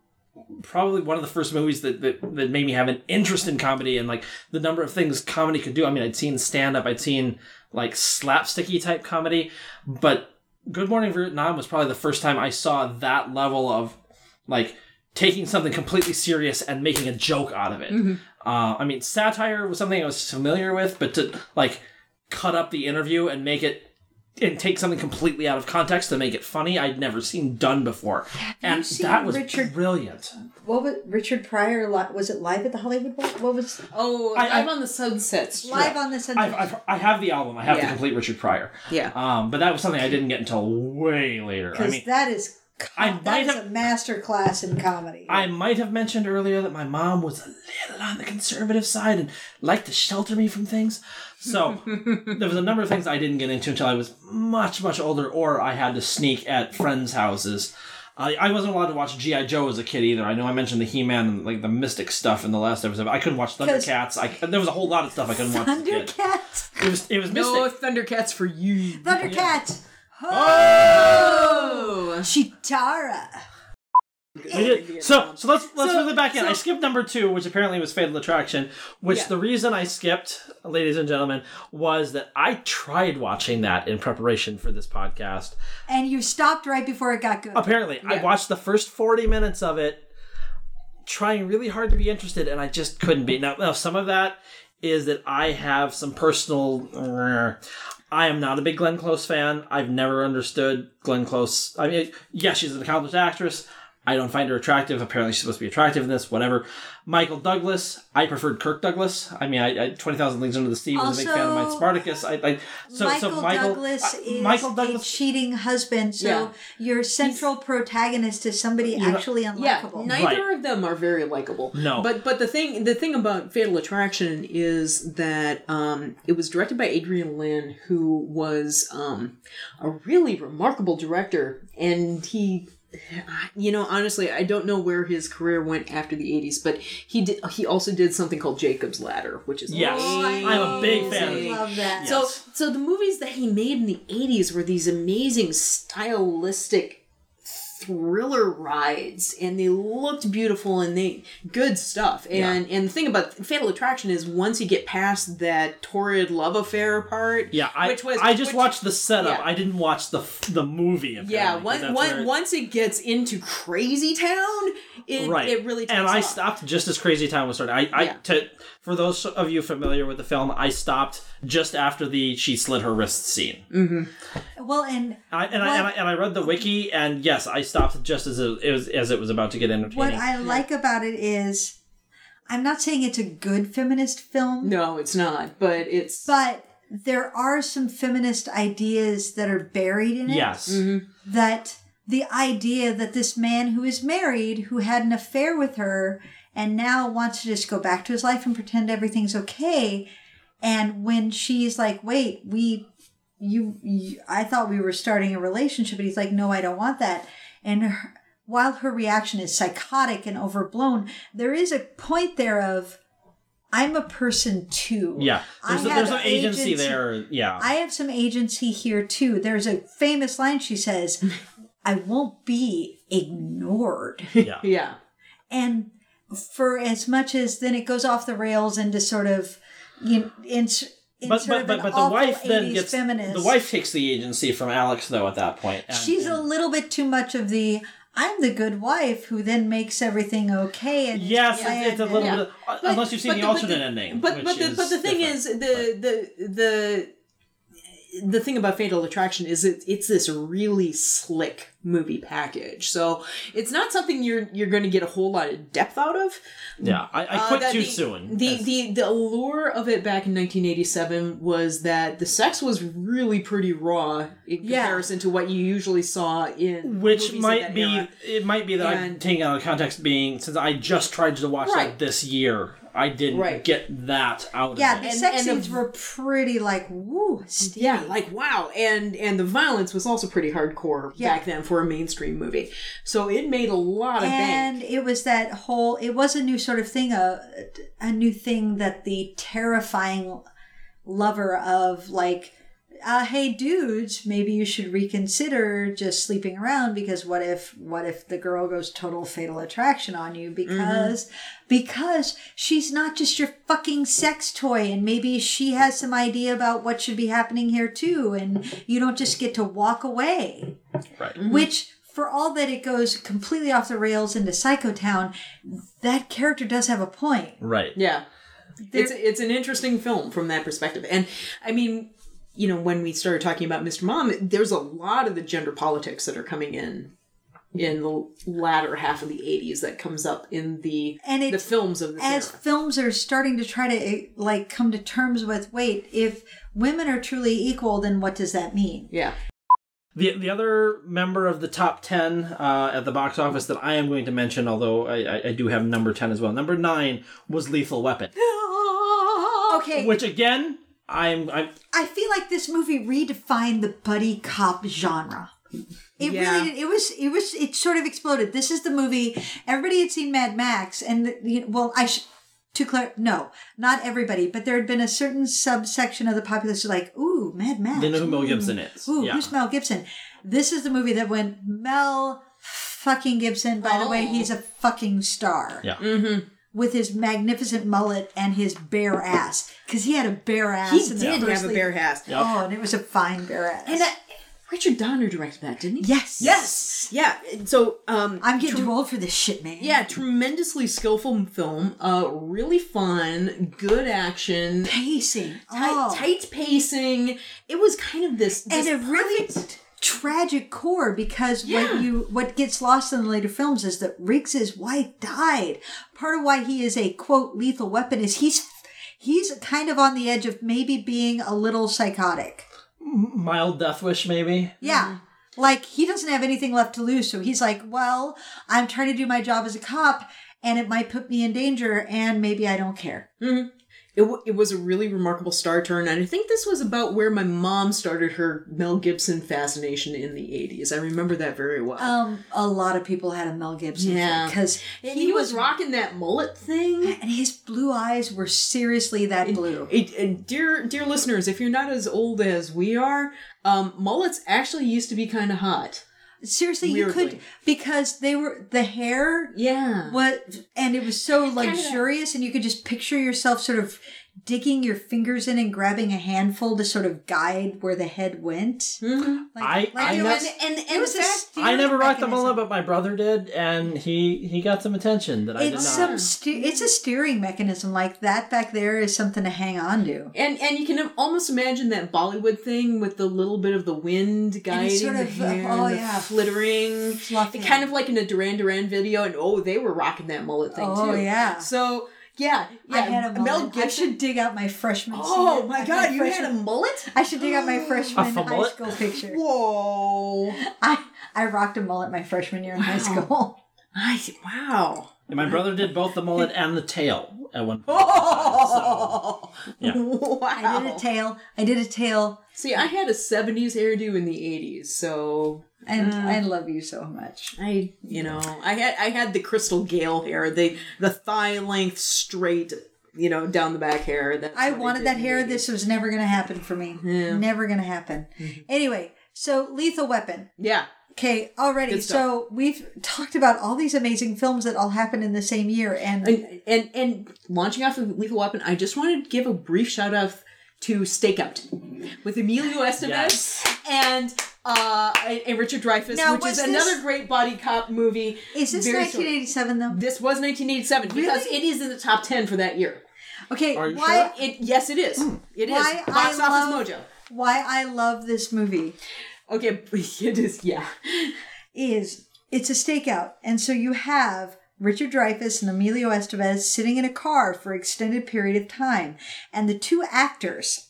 Speaker 3: probably one of the first movies that, that, that made me have an interest in comedy and like the number of things comedy could do. I mean, I'd seen stand up, I'd seen like slapsticky type comedy, but Good Morning Vietnam was probably the first time I saw that level of like taking something completely serious and making a joke out of it. Mm-hmm. Uh, I mean, satire was something I was familiar with, but to like cut up the interview and make it and take something completely out of context to make it funny, I'd never seen done before, and
Speaker 1: seen
Speaker 3: that was
Speaker 1: Richard-
Speaker 3: brilliant.
Speaker 1: What was Richard Pryor? li- Was it live at the Hollywood Bowl? What was
Speaker 2: oh,
Speaker 3: I- I-
Speaker 2: I'm on the Sunset Strip.
Speaker 1: live on the Sunset?
Speaker 3: I've, I've, I have the album. I have the complete Richard Pryor.
Speaker 2: Yeah.
Speaker 3: Um, but that was something I didn't get until way later. I mean,
Speaker 1: that is
Speaker 3: I might have-
Speaker 1: a master class in comedy.
Speaker 3: I might have mentioned earlier that my mom was a little on the conservative side and liked to shelter me from things. So there was a number of things I didn't get into until I was much, much older, or I had to sneak at friends' houses. I, I wasn't allowed to watch G.I. Joe as a kid either. I know I mentioned the He Man and like the mystic stuff in the last episode. I couldn't watch Thundercats. I, there was a whole lot of stuff I couldn't watch as a kid.
Speaker 1: Thundercats.
Speaker 3: It was, it was mystic.
Speaker 2: No Thundercats for you.
Speaker 1: Thundercats.
Speaker 2: Oh.
Speaker 1: Cheetara.
Speaker 3: We did. So so let's let's
Speaker 2: So-
Speaker 3: move it back in. I skipped number two, which apparently was Fatal Attraction. Which
Speaker 2: Yeah.
Speaker 3: the reason I skipped, ladies and gentlemen, was that I tried watching that in preparation for this podcast.
Speaker 1: And you stopped right before it got good.
Speaker 3: Apparently, I watched the first forty minutes of it, trying really hard to be interested, and I just couldn't be. Now, now some of that is that I have some personal. uh, I am not a big Glenn Close fan. I've never understood Glenn Close. I mean, yes, she's an accomplished actress. I don't find her attractive. Apparently, she's supposed to be attractive in this. Whatever. Michael Douglas. I preferred Kirk Douglas. I mean, I, I Twenty Thousand Leagues Under the Sea was a big fan of my Spartacus. I, I so
Speaker 1: Michael,
Speaker 3: so Michael
Speaker 1: Douglas
Speaker 3: uh,
Speaker 1: is
Speaker 3: Michael
Speaker 1: a
Speaker 3: Douglas.
Speaker 1: cheating husband, so
Speaker 2: Yeah.
Speaker 1: your central protagonist is somebody
Speaker 3: know-
Speaker 1: actually
Speaker 2: Yeah,
Speaker 1: unlikable.
Speaker 2: neither of them are very likable.
Speaker 3: No.
Speaker 2: but but the thing the thing about Fatal Attraction is that um, it was directed by Adrian Lyne, who was um, a really remarkable director, and he. You know, honestly, I don't know where his career went after the '80s, but he did. He also did something called Jacob's Ladder, which is
Speaker 3: Yes.
Speaker 1: I
Speaker 3: I'm a big fan of
Speaker 1: love that.
Speaker 2: So, so the movies that he made in the '80s were these amazing stylistic thriller rides and they looked beautiful and they good stuff and and the thing about fatal attraction is once you get past that torrid love affair part
Speaker 3: Yeah, I
Speaker 2: which was
Speaker 3: I just
Speaker 2: which-
Speaker 3: watched the setup.
Speaker 2: yeah.
Speaker 3: I didn't watch the the movie.
Speaker 2: yeah
Speaker 3: apparently, 'cause
Speaker 2: one, one,
Speaker 3: it-
Speaker 2: once it gets into crazy town it,
Speaker 3: right.
Speaker 2: it really takes
Speaker 3: and I
Speaker 2: off.
Speaker 3: stopped just as Crazy Town was starting. I, I
Speaker 2: Yeah.
Speaker 3: to for those of you familiar with the film, I stopped just after the she slit her wrist scene. Mm-hmm.
Speaker 1: Well, and
Speaker 3: I, and, I, and I and I read the wiki, and yes, I stopped just as it, it was as it was about to get entertaining.
Speaker 1: what I like about it is, I'm not saying it's a good feminist film,
Speaker 2: no it's not but it's
Speaker 1: but there are some feminist ideas that are buried in it.
Speaker 3: yes,
Speaker 2: Mm-hmm.
Speaker 1: that the idea that this man who is married, who had an affair with her, and now wants to just go back to his life and pretend everything's okay. And when she's like, wait, we, you, you I thought we were starting a relationship. And he's like, no, I don't want that. And her, while her reaction is psychotic and overblown, there is a point there of, I'm a person too.
Speaker 3: yeah. There's,
Speaker 1: I
Speaker 3: there's
Speaker 1: have
Speaker 3: some agency,
Speaker 1: agency.
Speaker 3: there. Yeah,
Speaker 1: I have some agency here too. There's a famous line she says, I won't be ignored.
Speaker 3: yeah.
Speaker 2: yeah
Speaker 1: And for as much as then it goes off the rails into sort of, you know, in, in
Speaker 3: But but but, but the wife then gets
Speaker 1: feminist.
Speaker 3: the wife takes the agency from Alex though at that point. and-
Speaker 1: She's a little bit too much of the, I'm the good wife who then makes everything okay. And
Speaker 3: Yes,
Speaker 1: bland
Speaker 3: it's, it's a little
Speaker 2: Yeah.
Speaker 3: bit.
Speaker 2: Uh, but-
Speaker 3: unless you've seen
Speaker 2: but
Speaker 3: the,
Speaker 2: the-
Speaker 3: alternate
Speaker 2: the-
Speaker 3: ending.
Speaker 2: But
Speaker 3: which
Speaker 2: but the, but the thing
Speaker 3: different.
Speaker 2: is the the the the thing about Fatal Attraction is it, it's this really slick movie package. So it's not something you're you're going to get a whole lot of depth out of.
Speaker 3: yeah, I, I
Speaker 2: Uh,
Speaker 3: quit
Speaker 2: that
Speaker 3: too
Speaker 2: the,
Speaker 3: soon.
Speaker 2: The,
Speaker 3: As-
Speaker 2: the the allure of it back in 1987 was that the sex was really pretty raw in
Speaker 1: Yeah.
Speaker 2: comparison to what you usually saw in
Speaker 3: which
Speaker 2: movies of
Speaker 3: might
Speaker 2: that
Speaker 3: be
Speaker 2: era.
Speaker 3: it might be that I'm taking out of context being since I just tried to watch
Speaker 2: Right.
Speaker 3: that this year. I didn't
Speaker 2: Right.
Speaker 3: get that out
Speaker 1: Yeah,
Speaker 3: of
Speaker 1: the
Speaker 3: it.
Speaker 2: And-
Speaker 1: sex
Speaker 2: and the-
Speaker 1: scenes were pretty like, woo, steamy.
Speaker 2: Yeah, like wow, and and the violence was also pretty hardcore
Speaker 1: Yeah.
Speaker 2: back then for a mainstream movie. So it made a lot of bank.
Speaker 1: and it was that whole it was a new sort of thing a a new thing that the terrifying lover of like uh, hey dudes maybe you should reconsider just sleeping around because what if what if the girl goes total fatal attraction on you because because she's not just your fucking sex toy and maybe she has some idea about what should be happening here too and you don't just get to walk away
Speaker 3: right.
Speaker 1: which for all that it goes completely off the rails into psychotown that character does have a point.
Speaker 3: Right.
Speaker 2: Yeah. It's it's an interesting film from that perspective. And I mean, you know, when we started talking about Mr. Mom, there's a lot of the gender politics that are coming in in the latter half of the 80s that comes up in the
Speaker 1: And
Speaker 2: the films of this
Speaker 1: as
Speaker 2: era.
Speaker 1: films are starting to try to like come to terms with wait, if women are truly equal, then what does that mean?
Speaker 2: Yeah.
Speaker 3: The the other member of the top ten uh, at the box office that I am going to mention, although I, I, I do have number ten as well. Number nine was Lethal Weapon,
Speaker 1: Okay,
Speaker 3: which again I'm I'm
Speaker 1: I feel like this movie redefined the buddy cop genre. It
Speaker 2: Yeah.
Speaker 1: really did. It was it was it sort of exploded. This is the movie everybody had seen Mad Max and the, you know, well I should to clear no not everybody but there had been a certain subsection of the population like ooh Mad Max.
Speaker 3: they know who Mel Gibson is.
Speaker 1: Ooh,
Speaker 3: yeah.
Speaker 1: who's Mel Gibson? This is the movie that went Mel fucking Gibson. By the oh. way,
Speaker 2: Oh.
Speaker 1: he's a fucking star
Speaker 3: yeah. Mm-hmm.
Speaker 1: With his magnificent mullet and his bare ass because he had a bare ass.
Speaker 2: He did
Speaker 1: first
Speaker 2: have a
Speaker 1: lead.
Speaker 2: bare ass.
Speaker 3: Yep.
Speaker 1: Oh, and it was a fine bare ass.
Speaker 2: And uh, Richard Donner directed that, didn't he?
Speaker 1: yes,
Speaker 2: Yes. Yeah. So um
Speaker 1: I'm getting too old for this shit, man.
Speaker 2: Yeah, tremendously skillful film. Uh, really fun, good action,
Speaker 1: pacing.
Speaker 2: tight,
Speaker 1: oh.
Speaker 2: tight pacing. It was kind of this, this
Speaker 1: and a really
Speaker 2: perfect-
Speaker 1: tragic core because
Speaker 2: Yeah.
Speaker 1: what you what gets lost in the later films is that Riggs's wife died. Part of why he is a quote lethal weapon is he's he's kind of on the edge of maybe being a little psychotic.
Speaker 3: Mild Death Wish, maybe.
Speaker 1: Yeah. Mm-hmm. Like he doesn't have anything left to lose, so he's like, "Well, I'm trying to do my job as a cop, and it might put me in danger, and maybe I don't care." Mm-hmm.
Speaker 2: It, w- it was a really remarkable star turn, and I think this was about where my mom started her Mel Gibson fascination in the 80s. I remember that very well.
Speaker 1: Um, a lot of people had a Mel Gibson
Speaker 2: Yeah.
Speaker 1: because
Speaker 2: and he, was rocking that mullet thing.
Speaker 1: and his blue eyes were seriously that blue.
Speaker 2: It, and dear, dear listeners, if you're not as old as we are, um, mullets actually used to be kind of hot.
Speaker 1: Seriously, you could because they were the hair
Speaker 2: Yeah.
Speaker 1: what and it was so luxurious and you could just picture yourself sort of digging your fingers in and grabbing a handful to sort of guide where the head went.
Speaker 2: Mhm.
Speaker 1: Like,
Speaker 3: I-
Speaker 1: like
Speaker 3: I
Speaker 1: it
Speaker 3: know-
Speaker 2: and and,
Speaker 1: it was
Speaker 2: the
Speaker 1: a
Speaker 2: fact-
Speaker 1: steering
Speaker 3: I never rocked the
Speaker 1: mechanism.
Speaker 3: mullet, but my brother did, and he he got some attention that I did
Speaker 1: It's
Speaker 3: not.
Speaker 1: some ste- it's a steering mechanism like that back there is something to hang on to.
Speaker 2: And and you can almost imagine that Bollywood thing with the little bit of the wind guiding
Speaker 1: sort of, uh,
Speaker 2: hair,
Speaker 1: oh,
Speaker 2: and the
Speaker 1: yeah.
Speaker 2: flittering,
Speaker 1: Fluffy.
Speaker 2: kind of like in a Duran Duran video. And oh, they were rocking that mullet thing
Speaker 1: Oh,
Speaker 2: too.
Speaker 1: yeah.
Speaker 2: So yeah, yeah.
Speaker 1: I had a mullet.
Speaker 2: Mel
Speaker 1: I should dig out my freshman.
Speaker 2: Oh
Speaker 1: scene-
Speaker 2: my God, you had a mullet?
Speaker 1: I should dig out my freshman high
Speaker 3: mullet?
Speaker 1: school picture.
Speaker 2: Whoa!
Speaker 1: I I rocked a mullet my freshman year in high school.
Speaker 2: I wow.
Speaker 3: And my brother did both the mullet and the tail at one point.
Speaker 2: Oh,
Speaker 3: yeah.
Speaker 2: wow!
Speaker 1: I did a tail. I did a tail,
Speaker 2: See, I had a '70s hairdo in the '80s, so
Speaker 1: and
Speaker 2: Mm.
Speaker 1: I love you so much.
Speaker 2: I, you know, I had I had the Crystal Gayle hair, the the thigh length straight, you know, down the back hair. That's
Speaker 1: I wanted
Speaker 2: did
Speaker 1: that hair.
Speaker 2: 80s.
Speaker 1: This was never going to happen for me.
Speaker 2: Yeah. Mm-hmm.
Speaker 1: Never going to happen. Anyway, so Lethal Weapon.
Speaker 2: yeah,
Speaker 1: Okay, already. So we've talked about all these amazing films that all happened in the same year, and,
Speaker 2: and and and launching off of Lethal Weapon, I just wanted to give a brief shout out to Stakeout with Emilio Estevez
Speaker 3: Yes.
Speaker 2: and uh and, and Richard Dreyfuss,
Speaker 1: Now,
Speaker 2: which
Speaker 1: was
Speaker 2: is
Speaker 1: this-
Speaker 2: another great body cop movie.
Speaker 1: is this
Speaker 2: Very short.
Speaker 1: 1987 though?
Speaker 2: This was 1987 because
Speaker 1: Really?
Speaker 2: it is in the top 10 for that year.
Speaker 1: Okay,
Speaker 3: Are you
Speaker 1: why
Speaker 2: It yes, it is. It is
Speaker 1: Why
Speaker 2: box
Speaker 1: I
Speaker 2: office
Speaker 1: love-
Speaker 2: mojo.
Speaker 1: why I love this movie
Speaker 2: Okay, it is. Yeah.
Speaker 1: is it's a stakeout, and so you have Richard Dreyfuss and Emilio Estevez sitting in a car for extended period of time, and the two actors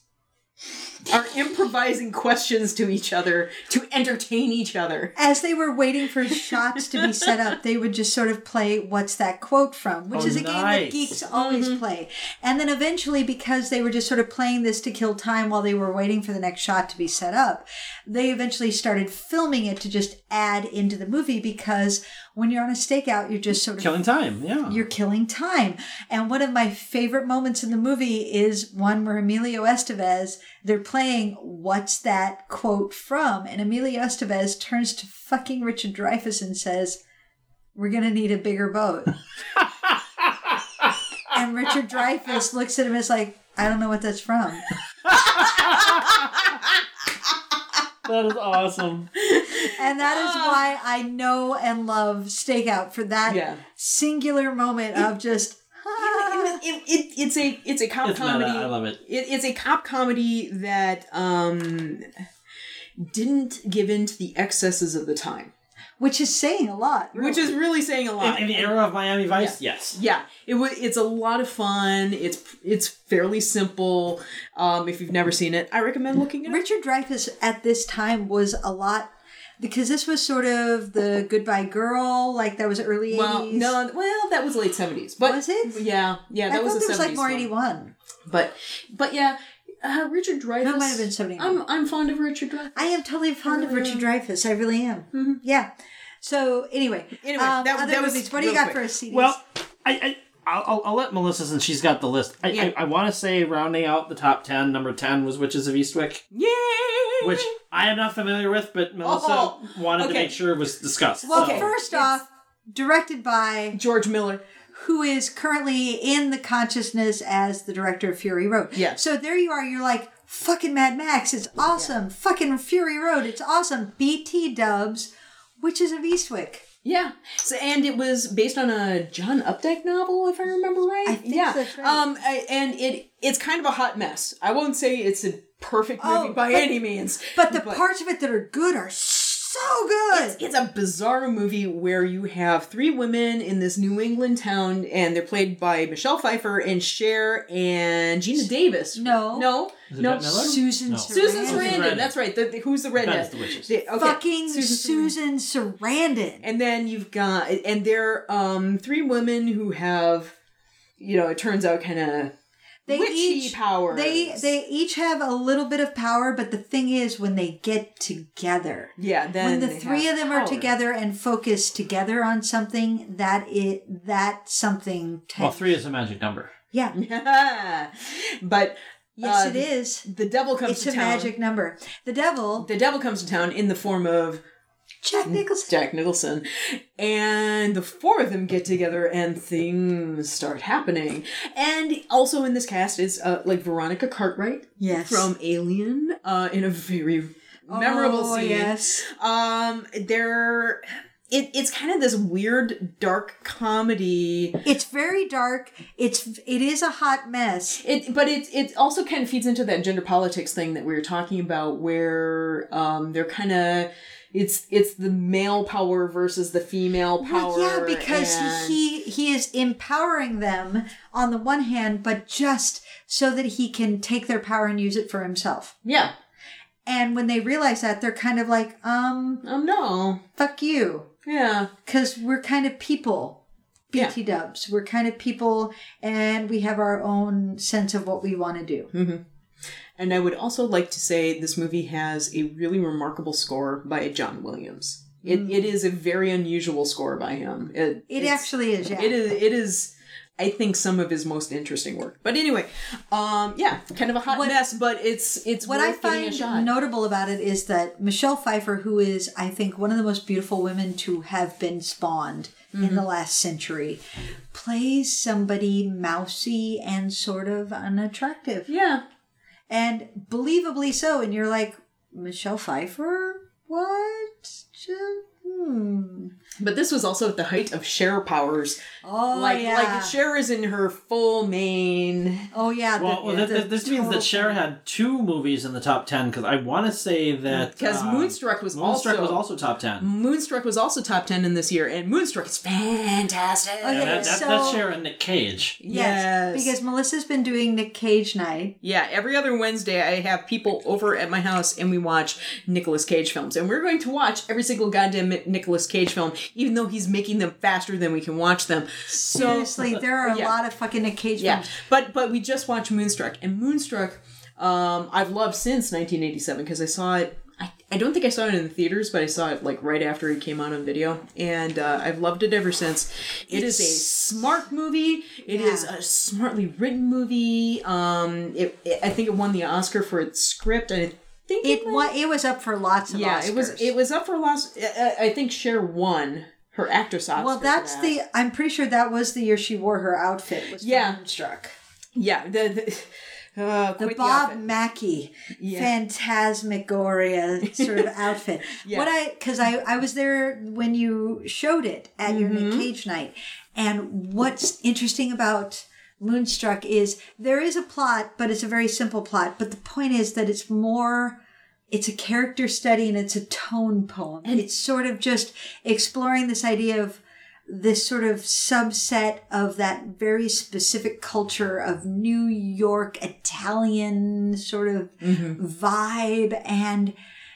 Speaker 2: Are improvising questions to each other to entertain each other.
Speaker 1: as they were waiting for shots to be set up, they would just sort of play "What's that quote from?" which
Speaker 3: Oh,
Speaker 1: is a game that geeks always mm-hmm. play. And then eventually, because they were just sort of playing this to kill time while they were waiting for the next shot to be set up, they eventually started filming it to just add into the movie. Because when you're on a stakeout, you're just sort of
Speaker 3: Killing time, yeah.
Speaker 1: you're killing time. And one of my favorite moments in the movie is one where Emilio Estevez, they're playing What's That Quote From? And Emilio Estevez turns to fucking Richard Dreyfuss and says, We're going to need a bigger boat. and Richard Dreyfuss looks at him and is like, I don't know what that's from.
Speaker 3: that is awesome.
Speaker 1: And that is why I know and love Stakeout for that
Speaker 2: Yeah.
Speaker 1: singular moment of just.
Speaker 2: It, it, it's a it's a cop
Speaker 3: It's meta.
Speaker 2: comedy.
Speaker 3: I love it.
Speaker 2: It, it's a cop comedy that um didn't give in to the excesses of the time,
Speaker 1: Which is saying a lot.
Speaker 2: which is really saying a lot.
Speaker 3: In, in the era of Miami Vice, yes.
Speaker 2: Yeah, it was. It's a lot of fun. It's it's fairly simple. Um, if you've never seen it, I recommend looking it.
Speaker 1: Richard Dreyfuss at this time was a lot because this was sort of the Goodbye Girl, like that was early 80s.
Speaker 2: Well, no, well, that was late seventies, but
Speaker 1: Was it?
Speaker 2: Yeah, yeah,
Speaker 1: I
Speaker 2: that
Speaker 1: thought
Speaker 2: was
Speaker 1: there
Speaker 2: a
Speaker 1: was like more 81.
Speaker 2: But but yeah, uh, Richard Dreyfuss.
Speaker 1: No, it might have been 79.
Speaker 2: I'm I'm fond of Richard Dreyfuss.
Speaker 1: I am totally fond of Richard Dreyfuss. I really am.
Speaker 2: Mm-hmm.
Speaker 1: Yeah. So anyway,
Speaker 2: Anyway,
Speaker 1: um,
Speaker 2: that-
Speaker 1: other
Speaker 2: that was.
Speaker 1: What do you
Speaker 2: real
Speaker 1: got
Speaker 2: quick.
Speaker 1: for us, CDs?
Speaker 3: Well, I, I I'll, I'll, I'll let Melissa since she's got the list. I,
Speaker 2: Yeah.
Speaker 3: I, I want to say rounding out the top ten. Number ten was Witches of Eastwick,
Speaker 2: Yay!
Speaker 3: which I am not familiar with, but Melissa
Speaker 2: Oh,
Speaker 3: wanted to make sure it was discussed.
Speaker 1: well,
Speaker 3: so.
Speaker 1: first off, directed by
Speaker 2: George Miller.
Speaker 1: who is currently in the consciousness as the director of Fury Road.
Speaker 2: Yes.
Speaker 1: So there you are. You're like, fucking Mad Max. It's awesome. Fucking Fury Road. It's awesome. BT dubs, Witches of Eastwick.
Speaker 2: Yeah. So, and it was based on a John Updike novel, if I remember right.
Speaker 1: I think
Speaker 2: yeah.
Speaker 1: that's right.
Speaker 2: Um, I, and it it's kind of a hot mess. I won't say it's a perfect movie
Speaker 1: Oh,
Speaker 2: by
Speaker 1: but-
Speaker 2: any means,
Speaker 1: But the parts of it that are good are so good.
Speaker 2: it's a bizarre movie where you have three women in this New England town, and they're played by Michelle Pfeiffer and Cher and Geena Davis.
Speaker 1: No.
Speaker 2: no,
Speaker 3: Is it
Speaker 2: no.
Speaker 3: Miller?
Speaker 1: Susan
Speaker 3: No.
Speaker 1: Sarandon.
Speaker 2: Susan
Speaker 3: Susan
Speaker 2: Sarandon.
Speaker 3: Sarandon.
Speaker 2: That's right. The, the- who's the redhead?
Speaker 3: The witches.
Speaker 2: The- okay,
Speaker 1: Fucking
Speaker 2: Susan Sarandon.
Speaker 1: Susan Sarandon.
Speaker 2: And then you've got, and they're um three women who have, you know, it turns out kind of
Speaker 1: They
Speaker 2: witchy
Speaker 1: each
Speaker 2: powers.
Speaker 1: They they each have a little bit of power, but the thing is, when they get together,
Speaker 2: yeah. Then
Speaker 1: when the three of them are together and focus together on something, that it that something. ta-
Speaker 3: well, three is a magic number.
Speaker 1: yeah,
Speaker 2: but
Speaker 1: yes,
Speaker 2: uh,
Speaker 1: it is.
Speaker 2: the devil comes
Speaker 1: It's
Speaker 2: to
Speaker 1: a
Speaker 2: town.
Speaker 1: magic number. The devil.
Speaker 2: The devil comes to town in the form of
Speaker 1: Jack Nicholson.
Speaker 2: Jack Nicholson. And the four of them get together and things start happening. And also in this cast is uh, like Veronica Cartwright
Speaker 1: Yes.
Speaker 2: from Alien uh, in a very memorable
Speaker 1: oh,
Speaker 2: scene.
Speaker 1: Yes.
Speaker 2: Um, they're. It, it's kind of this weird dark comedy
Speaker 1: It's very dark. It's it is a hot mess.
Speaker 2: It, but it it also kind of feeds into that gender politics thing that we were talking about, where um they're kind of it's it's the male power versus the female power.
Speaker 1: Well, yeah, because
Speaker 2: and-
Speaker 1: he he is empowering them on the one hand, but just so that he can take their power and use it for himself.
Speaker 2: yeah
Speaker 1: And when they realize that, they're kind of like, um,
Speaker 2: um no
Speaker 1: fuck you.
Speaker 2: yeah
Speaker 1: Because we're kind of people.
Speaker 2: Yeah.
Speaker 1: BT dubs. We're kind of people and we have our own sense of what we want to do.
Speaker 2: And I would also like to say this movie has a really remarkable score by John Williams. It, it is a very unusual score by him. It,
Speaker 1: It actually is, yeah.
Speaker 2: It is. It is. I think some of his most interesting work. But anyway, um, yeah, kind of a hot
Speaker 1: What-
Speaker 2: mess, but it's it's
Speaker 1: What I find notable about it is that Michelle Pfeiffer, who is, I think, one of the most beautiful women to have been spawned in the last century, plays somebody mousy and sort of unattractive.
Speaker 2: yeah,
Speaker 1: And believably so. And you're like, Michelle Pfeiffer? What? Hmm.
Speaker 2: But this was also at the height of Cher powers.
Speaker 1: Oh,
Speaker 2: like
Speaker 1: yeah.
Speaker 2: like Cher is in her full mane.
Speaker 1: oh, yeah.
Speaker 3: Well, well th- th- this means that Cher had two movies in the top ten because I want to say that
Speaker 2: Because
Speaker 3: um,
Speaker 2: Moonstruck was
Speaker 3: Moonstruck
Speaker 2: also
Speaker 3: was also top ten.
Speaker 2: Moonstruck was also top ten in this year, and Moonstruck is fantastic.
Speaker 1: Okay,
Speaker 3: Yeah, that, that,
Speaker 1: so-
Speaker 3: that's Cher and Nick Cage.
Speaker 1: Yes,
Speaker 2: Yes.
Speaker 1: Because Melissa's been doing Nick Cage night.
Speaker 2: Yeah, every other Wednesday I have people over at my house and we watch Nicolas Cage films. And we're going to watch every single goddamn Nicolas Cage film, even though he's making them faster than we can watch them. So
Speaker 1: Seriously, there are a
Speaker 2: Yeah.
Speaker 1: lot of fucking Cage
Speaker 2: yeah, but but we just watched Moonstruck, and Moonstruck, um, I've loved since 1987 because I saw it. I, I don't think I saw it in the theaters, but I saw it like right after it came out on video, and uh, I've loved it ever since. It is a smart movie. It is
Speaker 1: Yeah.
Speaker 2: a smartly written movie. Um, it, it- I think it won the Oscar for its script, and I think
Speaker 1: It
Speaker 2: might-
Speaker 1: wa- it was up for lots of
Speaker 2: yeah,
Speaker 1: Oscars.
Speaker 2: it was it was up for lots. I, I think Cher won her actress Oscar.
Speaker 1: Well, that's
Speaker 2: that.
Speaker 1: the. I'm pretty sure that was the year she wore her outfit. Was
Speaker 2: Yeah.
Speaker 1: Moonstruck.
Speaker 2: yeah the. the uh,
Speaker 1: The Bob
Speaker 2: outfit.
Speaker 1: Mackie
Speaker 2: Yeah.
Speaker 1: phantasmagoria sort of outfit.
Speaker 2: Yeah.
Speaker 1: What I because I I was there when you showed it at your
Speaker 2: Mm-hmm.
Speaker 1: Nick Cage night, and what's interesting about Moonstruck is there is a plot, but it's a very simple plot. But the point is that it's more. It's a character study and it's a tone poem. And it's sort of just exploring this idea of this sort of subset of that very specific culture of New York Italian sort of mm-hmm. vibe and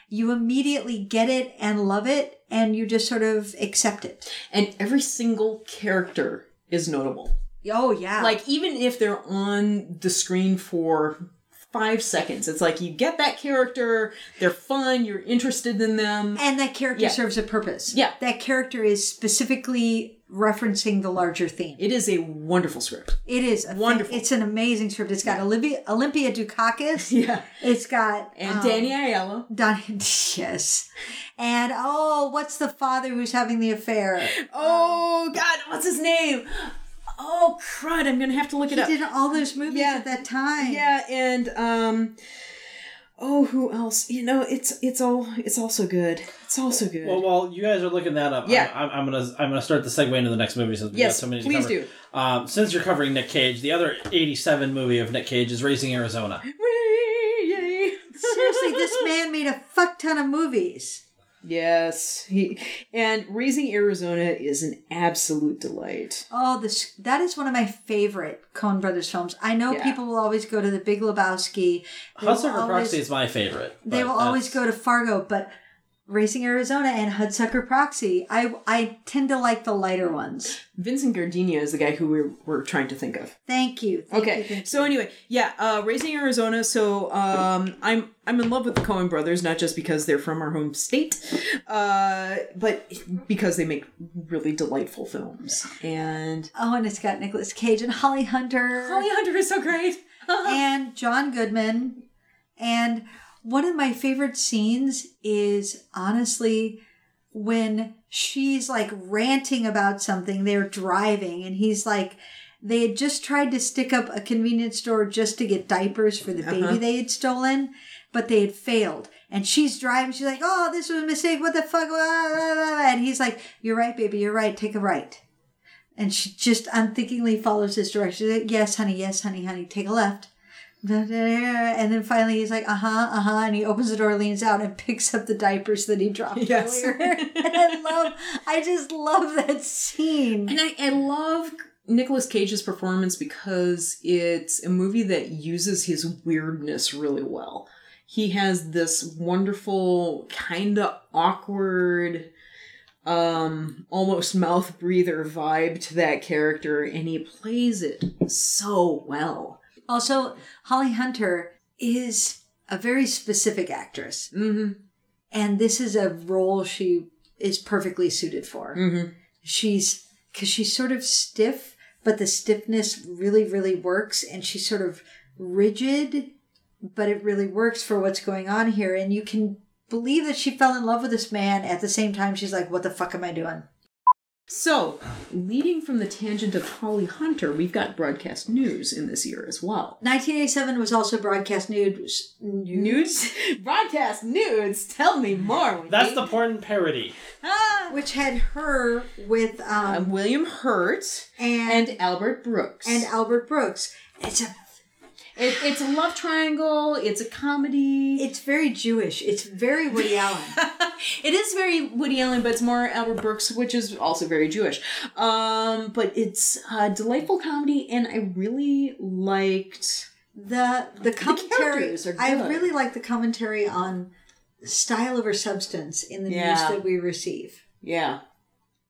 Speaker 1: you immediately get it and love it and you just sort of accept it.
Speaker 2: and every single character is notable.
Speaker 1: Oh yeah.
Speaker 2: Like even if they're on the screen for five seconds, it's like you get that character. They're fun. You're interested in them.
Speaker 1: and that character
Speaker 2: Yeah.
Speaker 1: serves a purpose.
Speaker 2: Yeah.
Speaker 1: That character is specifically referencing the larger theme.
Speaker 2: It is a wonderful script.
Speaker 1: It is a
Speaker 2: Wonderful.
Speaker 1: It's an amazing script. It's got Olivia Olympia Dukakis.
Speaker 2: Yeah,
Speaker 1: It's got
Speaker 2: and
Speaker 1: um,
Speaker 2: Danny Aiello.
Speaker 1: Don, yes. And oh, what's the father who's having the affair?
Speaker 2: Oh God, what's his name? Oh crud! I'm gonna have to look it up.
Speaker 1: He did all those movies
Speaker 2: Yeah.
Speaker 1: at that time.
Speaker 2: Yeah, and um, oh, who else? You know, it's it's all it's also good. It's also good.
Speaker 3: Well, while you guys are looking that up,
Speaker 2: Yeah.
Speaker 3: I'm, I'm, I'm gonna I'm gonna start the segue into the next movie since we
Speaker 2: Yes,
Speaker 3: got so many to
Speaker 2: please
Speaker 3: cover.
Speaker 2: do.
Speaker 3: Um, since you're covering Nick Cage, the other '87 movie of Nick Cage is Raising Arizona.
Speaker 2: Whee, yay.
Speaker 1: Seriously, this man made a fuck ton of movies.
Speaker 2: Yes, he and Raising Arizona is an absolute delight.
Speaker 1: Oh, this that is one of my favorite Coen Brothers films. I know
Speaker 2: Yeah.
Speaker 1: people will always go to The Big Lebowski. They will
Speaker 3: Hudsucker
Speaker 1: always-
Speaker 3: Proxy is my favorite.
Speaker 1: They will always go to Fargo, but Raising Arizona and Hudsucker Proxy, I I tend to like the lighter ones.
Speaker 2: Vincent Gardenia is the guy who we're, we're trying to think of.
Speaker 1: Thank you. Thank
Speaker 2: Okay,
Speaker 1: you, thank
Speaker 2: so anyway, yeah, uh, Raising Arizona. So um, I'm I'm in love with the Coen Brothers, not just because they're from our home state, uh, but because they make really delightful films. And
Speaker 1: Oh, and it's got Nicolas Cage and Holly Hunter.
Speaker 2: Holly Hunter is so great.
Speaker 1: and John Goodman. And one of my favorite scenes is honestly when she's like ranting about something. They're driving, and he's like, they had just tried to stick up a convenience store just to get diapers for the baby uh-huh. they had stolen, but they had failed. And she's driving. She's like, "Oh, this was a mistake. What the fuck?" And he's like, "You're right, baby. You're right. Take a right." And she just unthinkingly follows his direction. Like, yes, honey. Yes, honey. Honey. Take a left. And then finally he's like, uh huh, uh huh. And he opens the door, leans out, and picks up the diapers that he dropped
Speaker 2: Yes.
Speaker 1: earlier. and I love, I just love that scene.
Speaker 2: And I, I love Nicolas Cage's performance because it's a movie that uses his weirdness really well. He has this wonderful, kind of awkward, um, almost mouth breather vibe to that character, and he plays it so well.
Speaker 1: Also, Holly Hunter is a very specific actress.
Speaker 2: Mm-hmm.
Speaker 1: And this is a role she is perfectly suited for.
Speaker 2: Mm-hmm.
Speaker 1: She's, because she's sort of stiff, but the stiffness really, really works. And she's sort of rigid, but it really works for what's going on here. And you can believe that she fell in love with this man. At the same time, she's like, what the fuck am I doing?
Speaker 2: So, leading from the tangent of Holly Hunter, we've got broadcast news in this year as well.
Speaker 1: 1987 was also broadcast news.
Speaker 2: Nudes? broadcast nudes? Tell me more. Wendy.
Speaker 3: That's the porn parody.
Speaker 2: Ah.
Speaker 1: Which had her with um,
Speaker 2: Um, William Hurt
Speaker 1: and,
Speaker 2: and Albert Brooks.
Speaker 1: and Albert Brooks. It's a
Speaker 2: It, it's a love triangle. It's a comedy.
Speaker 1: it's very Jewish. It's very Woody Allen.
Speaker 2: it is very Woody Allen, but it's more Albert Brooks, which is also very Jewish. Um, but it's a delightful comedy, and I really liked.
Speaker 1: The the commentary
Speaker 2: are
Speaker 1: I really like the commentary on style over substance in the news that we receive.
Speaker 2: Yeah,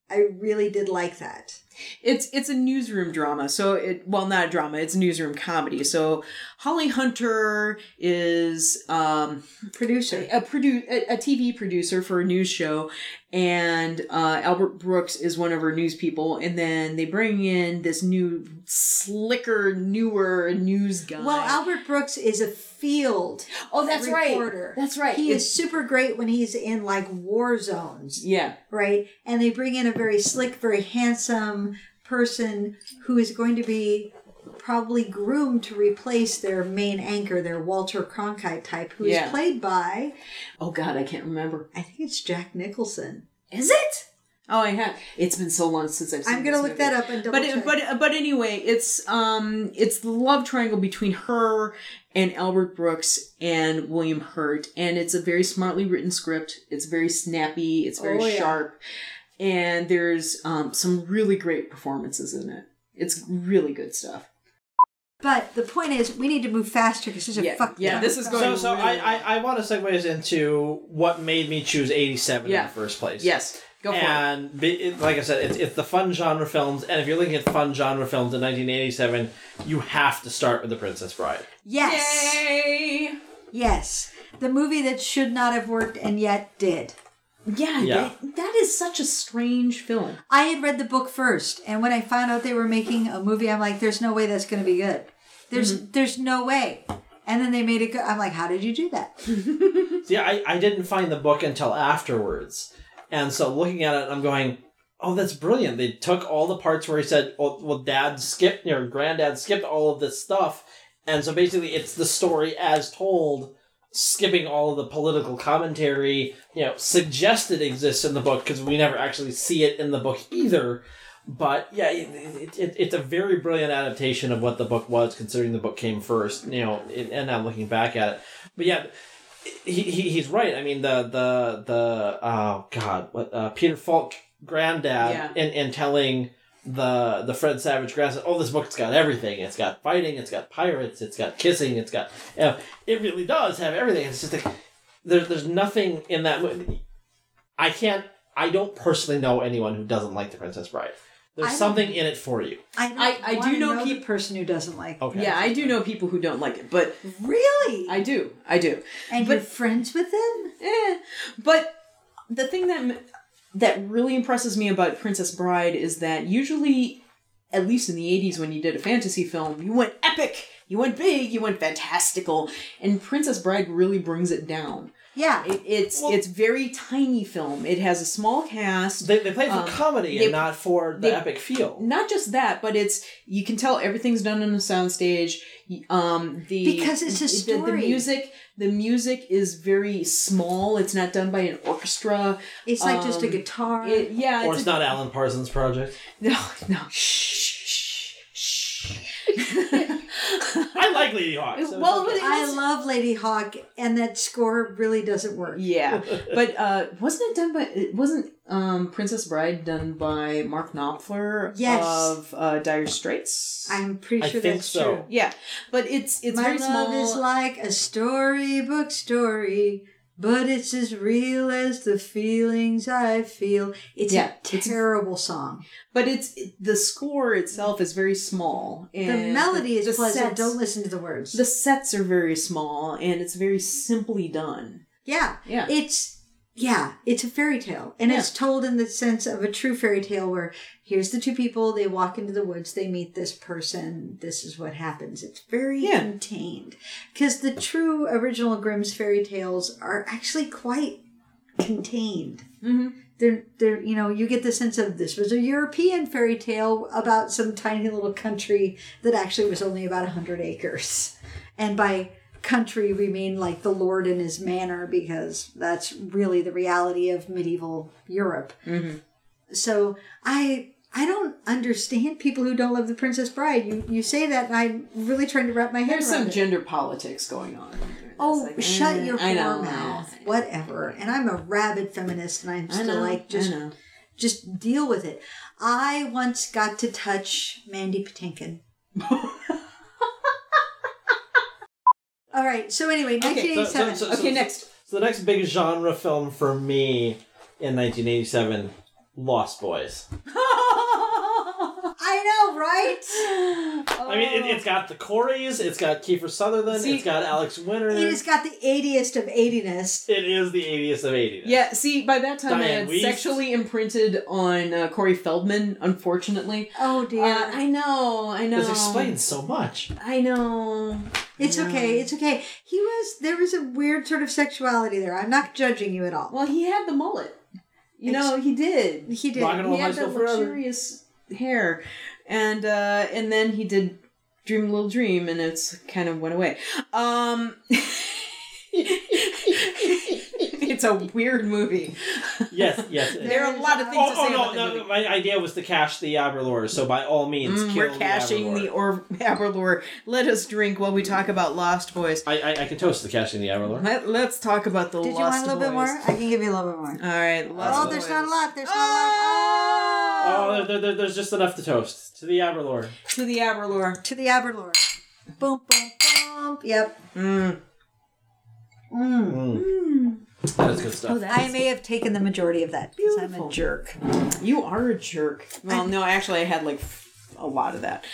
Speaker 1: I really did like that.
Speaker 2: It's it's a newsroom drama. So it well, not a drama. It's a newsroom comedy. So Holly Hunter is um,
Speaker 1: Producer.
Speaker 2: a produ- a, a TV producer for a news show, and uh, Albert Brooks is one of her news people. And then they bring in this new, slicker, newer news guy.
Speaker 1: Well, Albert Brooks is a field
Speaker 2: oh, that's
Speaker 1: reporter.
Speaker 2: right. That's right.
Speaker 1: He
Speaker 2: It's-
Speaker 1: is super great when he's in like war zones,
Speaker 2: Yeah,
Speaker 1: right? And they bring in a very slick, very handsome person who is going to be probably groomed to replace their main anchor, their Walter Cronkite type, who is
Speaker 2: Yeah.
Speaker 1: played by
Speaker 2: Oh God, I can't remember.
Speaker 1: I think it's Jack Nicholson.
Speaker 2: Is it? Oh, I have. It's been so long since I've seen.
Speaker 1: I'm gonna look
Speaker 2: movie.
Speaker 1: that up and double
Speaker 2: But
Speaker 1: check.
Speaker 2: but but anyway, it's um it's the love triangle between her and Albert Brooks and William Hurt, and it's a very smartly written script. It's very snappy. It's very
Speaker 1: Oh, yeah.
Speaker 2: sharp, and there's um some really great performances in it. It's really good stuff.
Speaker 1: But the point is, we need to move faster because there's a
Speaker 2: Yeah,
Speaker 1: fuck.
Speaker 2: yeah,
Speaker 1: ton
Speaker 2: this is going-
Speaker 3: So, so
Speaker 2: really
Speaker 3: I, I, I want to segue us into what made me choose 87
Speaker 2: Yeah.
Speaker 3: in the first place.
Speaker 2: Yes, go for it.
Speaker 3: And it, like I said, it's, it's the fun genre films, and if you're looking at fun genre films in 1987, you have to start with The Princess Bride.
Speaker 1: Yes,
Speaker 2: Yay!
Speaker 1: yes, the movie that should not have worked and yet did.
Speaker 2: Yeah,
Speaker 3: Yeah.
Speaker 2: That, that is such a strange film.
Speaker 1: I had read the book first, and when I found out they were making a movie, I'm like, "There's no way that's going to be good. There's,
Speaker 2: Mm-hmm.
Speaker 1: there's no way." And then they made it. Go- I'm like, "How did you do that?"
Speaker 3: See, I, I didn't find the book until afterwards. And so looking at it, I'm going, oh, that's brilliant. They took all the parts where he said, well, well dad skipped, your granddad skipped all of this stuff. And so basically, it's the story as told, skipping all of the political commentary, you know, suggested exists in the book because we never actually see it in the book either. But yeah, it, it, it, it's a very brilliant adaptation of what the book was, considering the book came first, you know, and now looking back at it. But yeah, he, he he's right. I mean the the the oh god, what uh, Peter Falk granddad
Speaker 2: Yeah.
Speaker 3: in in telling the the Fred Savage grandson, oh this book's got everything. It's got fighting, it's got pirates, it's got kissing, it's got you know, it really does have everything. It's just like there's there's nothing in that movie. I can't. I don't personally know anyone who doesn't like the Princess Bride. There's something in it for you.
Speaker 1: I don't
Speaker 2: I- I do
Speaker 1: wanna
Speaker 2: know
Speaker 1: know the person who doesn't like.
Speaker 3: Okay.
Speaker 2: Yeah, I do know people who don't like it, but
Speaker 1: Really?
Speaker 2: I do. I do.
Speaker 1: and
Speaker 2: but-
Speaker 1: you're friends with them?
Speaker 2: Eh. But the thing that that really impresses me about Princess Bride is that usually, at least in the '80s, when you did a fantasy film, you went epic, you went big, you went fantastical, and Princess Bride really brings it down.
Speaker 1: Yeah.
Speaker 2: It, it's it's very tiny film. It has a small cast.
Speaker 3: They, they play for
Speaker 2: Um,
Speaker 3: comedy
Speaker 2: they-
Speaker 3: and not for the
Speaker 2: they-
Speaker 3: epic feel.
Speaker 2: Not just that, but it's you can tell everything's done on a soundstage. Um, the
Speaker 1: Because it's a
Speaker 2: the- The, music, the music is very small. It's not done by an orchestra.
Speaker 1: It's like just a
Speaker 2: Um,
Speaker 1: guitar.
Speaker 2: It, yeah,
Speaker 3: Or
Speaker 2: it's
Speaker 3: it's
Speaker 2: a-
Speaker 3: not Alan Parsons' project.
Speaker 2: No, no. Shh, shh, shh.
Speaker 3: I like Ladyhawke. so
Speaker 2: Well,
Speaker 3: okay.
Speaker 2: it-
Speaker 1: I love Ladyhawke, and that score really doesn't work.
Speaker 2: yeah, but uh, wasn't it done by? It wasn't um, Princess Bride done by Mark Knopfler
Speaker 1: Yes.
Speaker 2: of uh, Dire Straits?
Speaker 1: I'm pretty
Speaker 3: I
Speaker 1: sure
Speaker 3: think
Speaker 1: that's
Speaker 3: so.
Speaker 1: true.
Speaker 2: yeah, but it's it's
Speaker 1: My
Speaker 2: very
Speaker 1: love
Speaker 2: small.
Speaker 1: is like a storybook story, but it's as real as the feelings I feel. It's
Speaker 2: Yeah,
Speaker 1: a
Speaker 2: it's-
Speaker 1: terrible song.
Speaker 2: but it's the score itself is very small. And
Speaker 1: The melody is
Speaker 2: the
Speaker 1: pleasant.
Speaker 2: sets-
Speaker 1: Don't listen to the words.
Speaker 2: The sets are very small, and it's very simply done.
Speaker 1: yeah,
Speaker 2: Yeah.
Speaker 1: it's yeah, it's a fairy tale, and it's told in the sense of a true fairy tale where here's the two people. They walk into the woods. They meet this person. This is what happens. It's very
Speaker 2: Yeah.
Speaker 1: contained because the true original Grimm's fairy tales are actually quite contained.
Speaker 2: Mm-hmm.
Speaker 1: they're they're you know you get the sense of this was a European fairy tale about some tiny little country that actually was only about hundred acres, and by country we mean like the lord and his manor because that's really the reality of medieval Europe.
Speaker 2: Mm-hmm.
Speaker 1: So I I don't understand people who don't love the Princess Bride. You you say that and I'm really trying to wrap my head
Speaker 2: There's some
Speaker 1: it.
Speaker 2: gender politics going on.
Speaker 1: Oh,
Speaker 2: like,
Speaker 1: shut
Speaker 2: eh,
Speaker 1: your whore mouth. Whatever. And I'm a rabid feminist, and I'm still
Speaker 2: know,
Speaker 1: like just just deal with it. I once got to touch Mandy Patinkin. All right. So anyway,
Speaker 3: So-
Speaker 1: 1987.
Speaker 3: so- so-
Speaker 2: Okay,
Speaker 3: so-
Speaker 2: next.
Speaker 3: So the next big genre film for me in 1987, Lost Boys.
Speaker 1: I know, right?
Speaker 3: I mean, it, it's got the Coreys, it's got Kiefer Sutherland,
Speaker 2: See-
Speaker 3: it's got Alex Winter.
Speaker 1: It has got the 80st of 80ness.
Speaker 3: It is the 80th of 80.
Speaker 2: Yeah, see, by that time I
Speaker 3: Dianne
Speaker 2: had
Speaker 3: Wiest.
Speaker 2: sexually imprinted on uh, Corey Feldman, unfortunately.
Speaker 1: Oh dear.
Speaker 2: Uh, I know, I know.
Speaker 3: This explains so much.
Speaker 2: I know.
Speaker 1: It's
Speaker 2: I know.
Speaker 1: okay. It's okay. He was there was a weird sort of sexuality there. I'm not judging you at all.
Speaker 2: Well, he had the mullet. You know, he did.
Speaker 1: He did.
Speaker 3: Rock and roll
Speaker 2: he had the
Speaker 3: school forever.
Speaker 2: luxurious hair, and uh, and then he did Dream a Little Dream, and it's kind of went away. Um, it's a weird movie.
Speaker 3: Yes, yes.
Speaker 2: There are a lot of things
Speaker 3: Oh,
Speaker 2: to say
Speaker 3: oh
Speaker 2: about
Speaker 3: no,
Speaker 2: the
Speaker 3: no!
Speaker 2: movie.
Speaker 3: My idea was to cash the Aberlour, so by all means,
Speaker 2: Mm,
Speaker 3: kill
Speaker 2: we're cashing the
Speaker 3: the.
Speaker 2: Or Aberlour. Let us drink while we talk about Lost Boys.
Speaker 3: I, I I can toast the cashing the Aberlour.
Speaker 2: Let, let's talk about the Lord Voice.
Speaker 1: Did you want a little
Speaker 2: Boys.
Speaker 1: bit more? I can give you a little bit more.
Speaker 2: All right. Lost
Speaker 1: Oh, there's not a lot. There's not
Speaker 2: Oh!
Speaker 1: a lot.
Speaker 3: Oh, there, there, there's just enough to toast to the Aberlour.
Speaker 2: To the Aberlour.
Speaker 1: To the Aberlour. Boom, boom, boom. Yep.
Speaker 2: Mm.
Speaker 1: Mm.
Speaker 3: Mm. That is good stuff.
Speaker 2: Oh, that
Speaker 1: I may have taken the majority of that because I'm a jerk.
Speaker 2: You are a jerk. Well, no, actually, I had like a lot of that.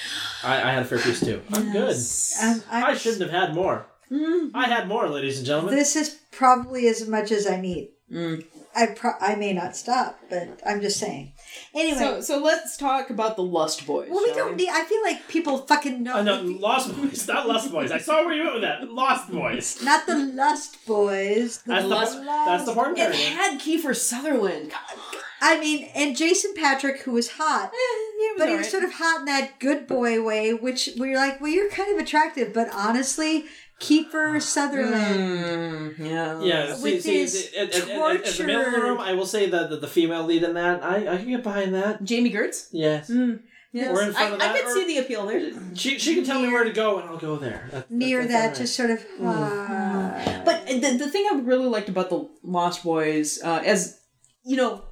Speaker 3: I, I had a fair piece too. I'm good.
Speaker 1: I'm, I'm,
Speaker 3: I shouldn't have had more. I had more, ladies and gentlemen.
Speaker 1: This is probably as much as I need.
Speaker 2: Mm.
Speaker 1: I pro- I may not stop, but I'm just saying. Anyway,
Speaker 2: So, so let's talk about the Lust Boys.
Speaker 1: well, we don't need. I feel like people fucking know.
Speaker 3: Oh, no, Lost Boys, not Lust Boys. I saw where you went with that. Lost Boys.
Speaker 1: Not the Lust Boys. The
Speaker 3: That's the,
Speaker 2: Lust-
Speaker 3: that's the part
Speaker 2: It had Kiefer Sutherland. God,
Speaker 1: I mean, and Jason Patric, who was hot, eh,
Speaker 2: he was
Speaker 1: but he
Speaker 2: alright.
Speaker 1: was sort of hot in that good boy way, which we're like, well, you're kind of attractive, but honestly, Kiefer Sutherland.
Speaker 2: Mm, yeah.
Speaker 3: Yeah,
Speaker 1: With
Speaker 3: see, see,
Speaker 1: his
Speaker 3: see, at, at, at, at the male in the room, I will say that the, the female lead in that, I, I can get behind that.
Speaker 2: Jami Gertz.
Speaker 3: Yes.
Speaker 2: Mm, yes.
Speaker 3: Or in front
Speaker 2: I,
Speaker 3: of
Speaker 2: I
Speaker 3: that,
Speaker 2: could
Speaker 3: or-
Speaker 2: see the appeal there.
Speaker 3: She, she can tell me where to go, and I'll go there. That-
Speaker 1: Near
Speaker 3: that's
Speaker 1: that,
Speaker 3: all right.
Speaker 1: just sort of. ah.
Speaker 2: But the, the thing I really liked about the Lost Boys, uh, as you know,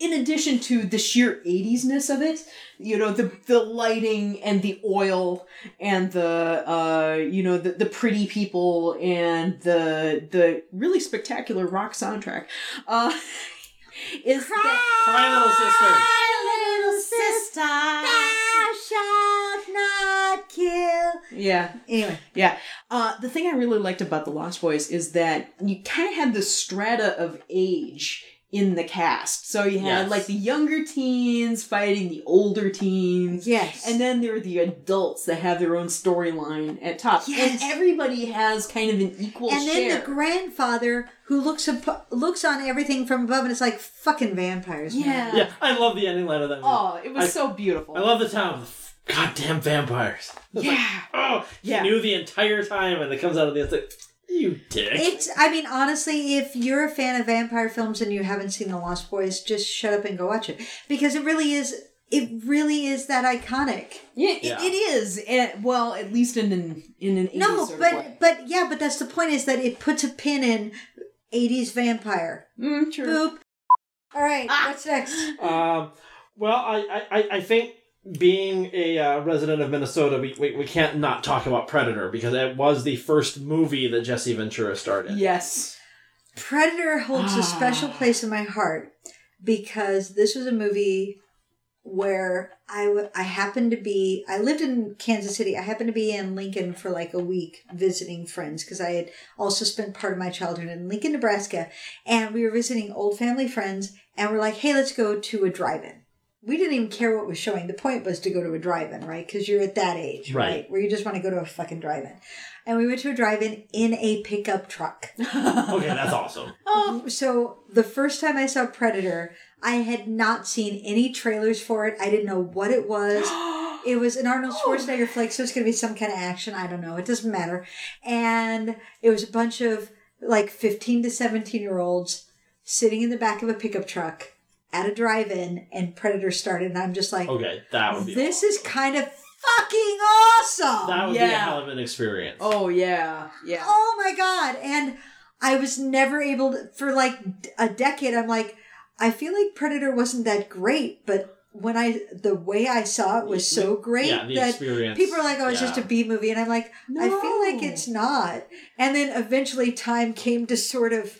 Speaker 2: in addition to the sheer 80s-ness of it, you know, the the lighting and the oil and the uh, you know, the, the pretty people and the the really spectacular rock soundtrack, uh, is that
Speaker 3: Cry, little sister.
Speaker 1: cry little sister, thou shalt not kill.
Speaker 2: yeah.
Speaker 1: Anyway,
Speaker 2: Yeah. Uh, the thing I really liked about the Lost Boys is that you kind of had the strata of age in the cast. So you had
Speaker 3: Yes.
Speaker 2: like the younger teens fighting the older teens.
Speaker 1: Yes.
Speaker 2: And then there are the adults that have their own storyline at top.
Speaker 1: Yes.
Speaker 2: And everybody has kind of an equal
Speaker 1: and then
Speaker 2: share.
Speaker 1: the grandfather who looks up, looks on everything from above and it's like fucking vampires. man.
Speaker 2: yeah.
Speaker 3: Yeah, I love the ending line of that. movie.
Speaker 2: Oh, it was
Speaker 3: I-
Speaker 2: so beautiful.
Speaker 3: I love the town. Goddamn vampires. It's like,
Speaker 2: Yeah.
Speaker 3: oh, he
Speaker 2: Yeah.
Speaker 3: knew the entire time, and it comes out of the it's like, you dick.
Speaker 1: It's. I mean, honestly, if you're a fan of vampire films and you haven't seen The Lost Boys, just shut up and go watch it because it really is. It really is that iconic.
Speaker 2: Yeah, it,
Speaker 3: Yeah.
Speaker 2: it is. And, well, at least in an in an 80s
Speaker 1: No,
Speaker 2: sort of
Speaker 1: but
Speaker 2: way.
Speaker 1: but yeah, but that's the point is that it puts a pin in '80s vampire.
Speaker 2: Mm, true.
Speaker 1: Boop. All right,
Speaker 2: Ah.
Speaker 1: what's next?
Speaker 3: Um, well, I, I, I think being a uh, resident of Minnesota, we, we, we can't not talk about Predator because it was the first movie that Jesse Ventura started.
Speaker 2: Yes.
Speaker 1: Predator holds a special
Speaker 2: Ah.
Speaker 1: place in my heart because this was a movie where I, w- I happened to be I lived in Kansas City. I happened to be in Lincoln for like a week visiting friends because I had also spent part of my childhood in Lincoln, Nebraska, and we were visiting old family friends and we're like, "Hey, let's go to a drive-in." We didn't even care what was showing. The point was to go to a drive-in, right? Because you're at that age, right?
Speaker 3: Right.
Speaker 1: Where you just want to go to a fucking drive-in. And we went to a drive-in in a pickup truck.
Speaker 3: Okay, that's awesome.
Speaker 2: Oh,
Speaker 1: So the first time I saw Predator, I had not seen any trailers for it. I didn't know what it was. It was an Arnold oh, Schwarzenegger flick, so it's going to be some kind of action. I don't know. It doesn't matter. And it was a bunch of like 15 to 17 year olds sitting in the back of a pickup truck at a drive in, and Predator started. And I'm just like,
Speaker 3: Okay, that would be
Speaker 1: this is kind of fucking awesome.
Speaker 3: that would be a hell of an experience.
Speaker 2: oh yeah, yeah.
Speaker 1: Oh my god! And I was never able to for like a decade. I'm like, I feel like Predator wasn't that great, but when I the way I saw it was so great
Speaker 3: yeah, the
Speaker 1: that
Speaker 3: experience.
Speaker 1: people are like, "Oh, it's
Speaker 3: yeah.
Speaker 1: just a B movie," and I'm like, I feel like it's not. And then eventually, time came to sort of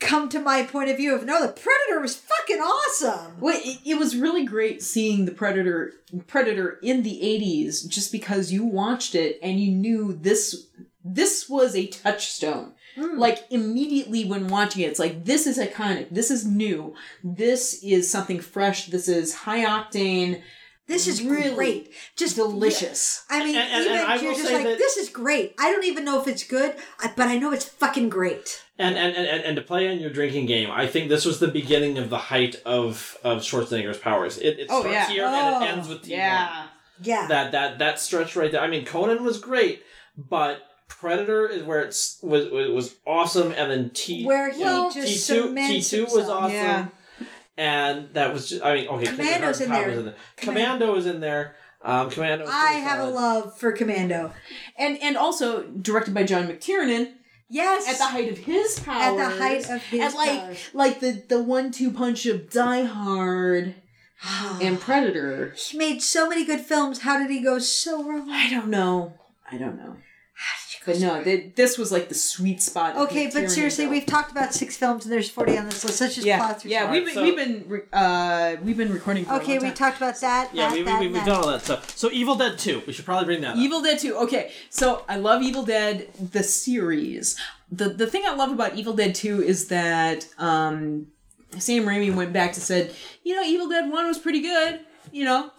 Speaker 1: come to my point of view of no, the Predator was fucking awesome.
Speaker 2: Well, it, it was really great seeing the Predator Predator in the '80s, just because you watched it and you knew this this was a touchstone.
Speaker 1: Hmm.
Speaker 2: Like immediately when watching it, it's like this is iconic. This is new. This is something fresh. This is high octane.
Speaker 1: This is
Speaker 2: Really
Speaker 1: great. Just
Speaker 2: delicious.
Speaker 1: I mean,
Speaker 3: And- and-
Speaker 1: even
Speaker 3: and I
Speaker 1: you're just like,
Speaker 3: that-
Speaker 1: this is great. I don't even know if it's good, but I know it's fucking great.
Speaker 3: And, and, and, and to play on your drinking game, I think this was the beginning of the height of, of Schwarzenegger's powers. It, it
Speaker 2: Oh,
Speaker 3: starts
Speaker 2: yeah.
Speaker 3: here and
Speaker 1: Oh,
Speaker 3: it ends with T1.
Speaker 2: Yeah.
Speaker 1: Yeah.
Speaker 3: That that that stretch right there. I mean, Conan was great, but Predator is where it's was was, was awesome, and then T
Speaker 1: Where he
Speaker 2: Well,
Speaker 1: just
Speaker 3: T two T two was
Speaker 1: himself.
Speaker 3: awesome,
Speaker 2: Yeah.
Speaker 3: and that was just. I mean, okay, Kevin
Speaker 1: Commando's in there.
Speaker 3: was in there.
Speaker 1: Command-
Speaker 3: Commando is in there. Um, Commando.
Speaker 1: I
Speaker 3: pretty
Speaker 1: have a love for Commando.
Speaker 2: And and also directed by John McTiernan
Speaker 1: Yes.
Speaker 2: at the height of his
Speaker 1: power.
Speaker 2: At
Speaker 1: the height of his
Speaker 2: and like
Speaker 1: powers.
Speaker 2: like the the one two punch of Die Hard and Predator.
Speaker 1: he made so many good films. How did he go so wrong?
Speaker 2: I don't know. I don't know.
Speaker 1: How did you go
Speaker 2: But no, th- this was like the sweet spot. of
Speaker 1: Okay, but seriously,
Speaker 2: though.
Speaker 1: we've talked about six films and there's 40 on this list. Let's just
Speaker 2: yeah
Speaker 1: plow through
Speaker 2: yeah we've been,
Speaker 3: so-
Speaker 2: we've been re- uh we've been recording. For a
Speaker 1: Okay,
Speaker 2: long
Speaker 1: we talked about that,
Speaker 3: Yeah,
Speaker 1: that,
Speaker 3: we, we,
Speaker 1: that,
Speaker 3: we, we've
Speaker 1: that.
Speaker 3: done all that stuff. So Evil Dead Two. We should probably bring that up.
Speaker 2: Evil Dead 2. Okay, so I love Evil Dead the series. The the thing I love about Evil Dead 2 is that um Sam Raimi went back to said, you know, Evil Dead 1 was pretty good. You know,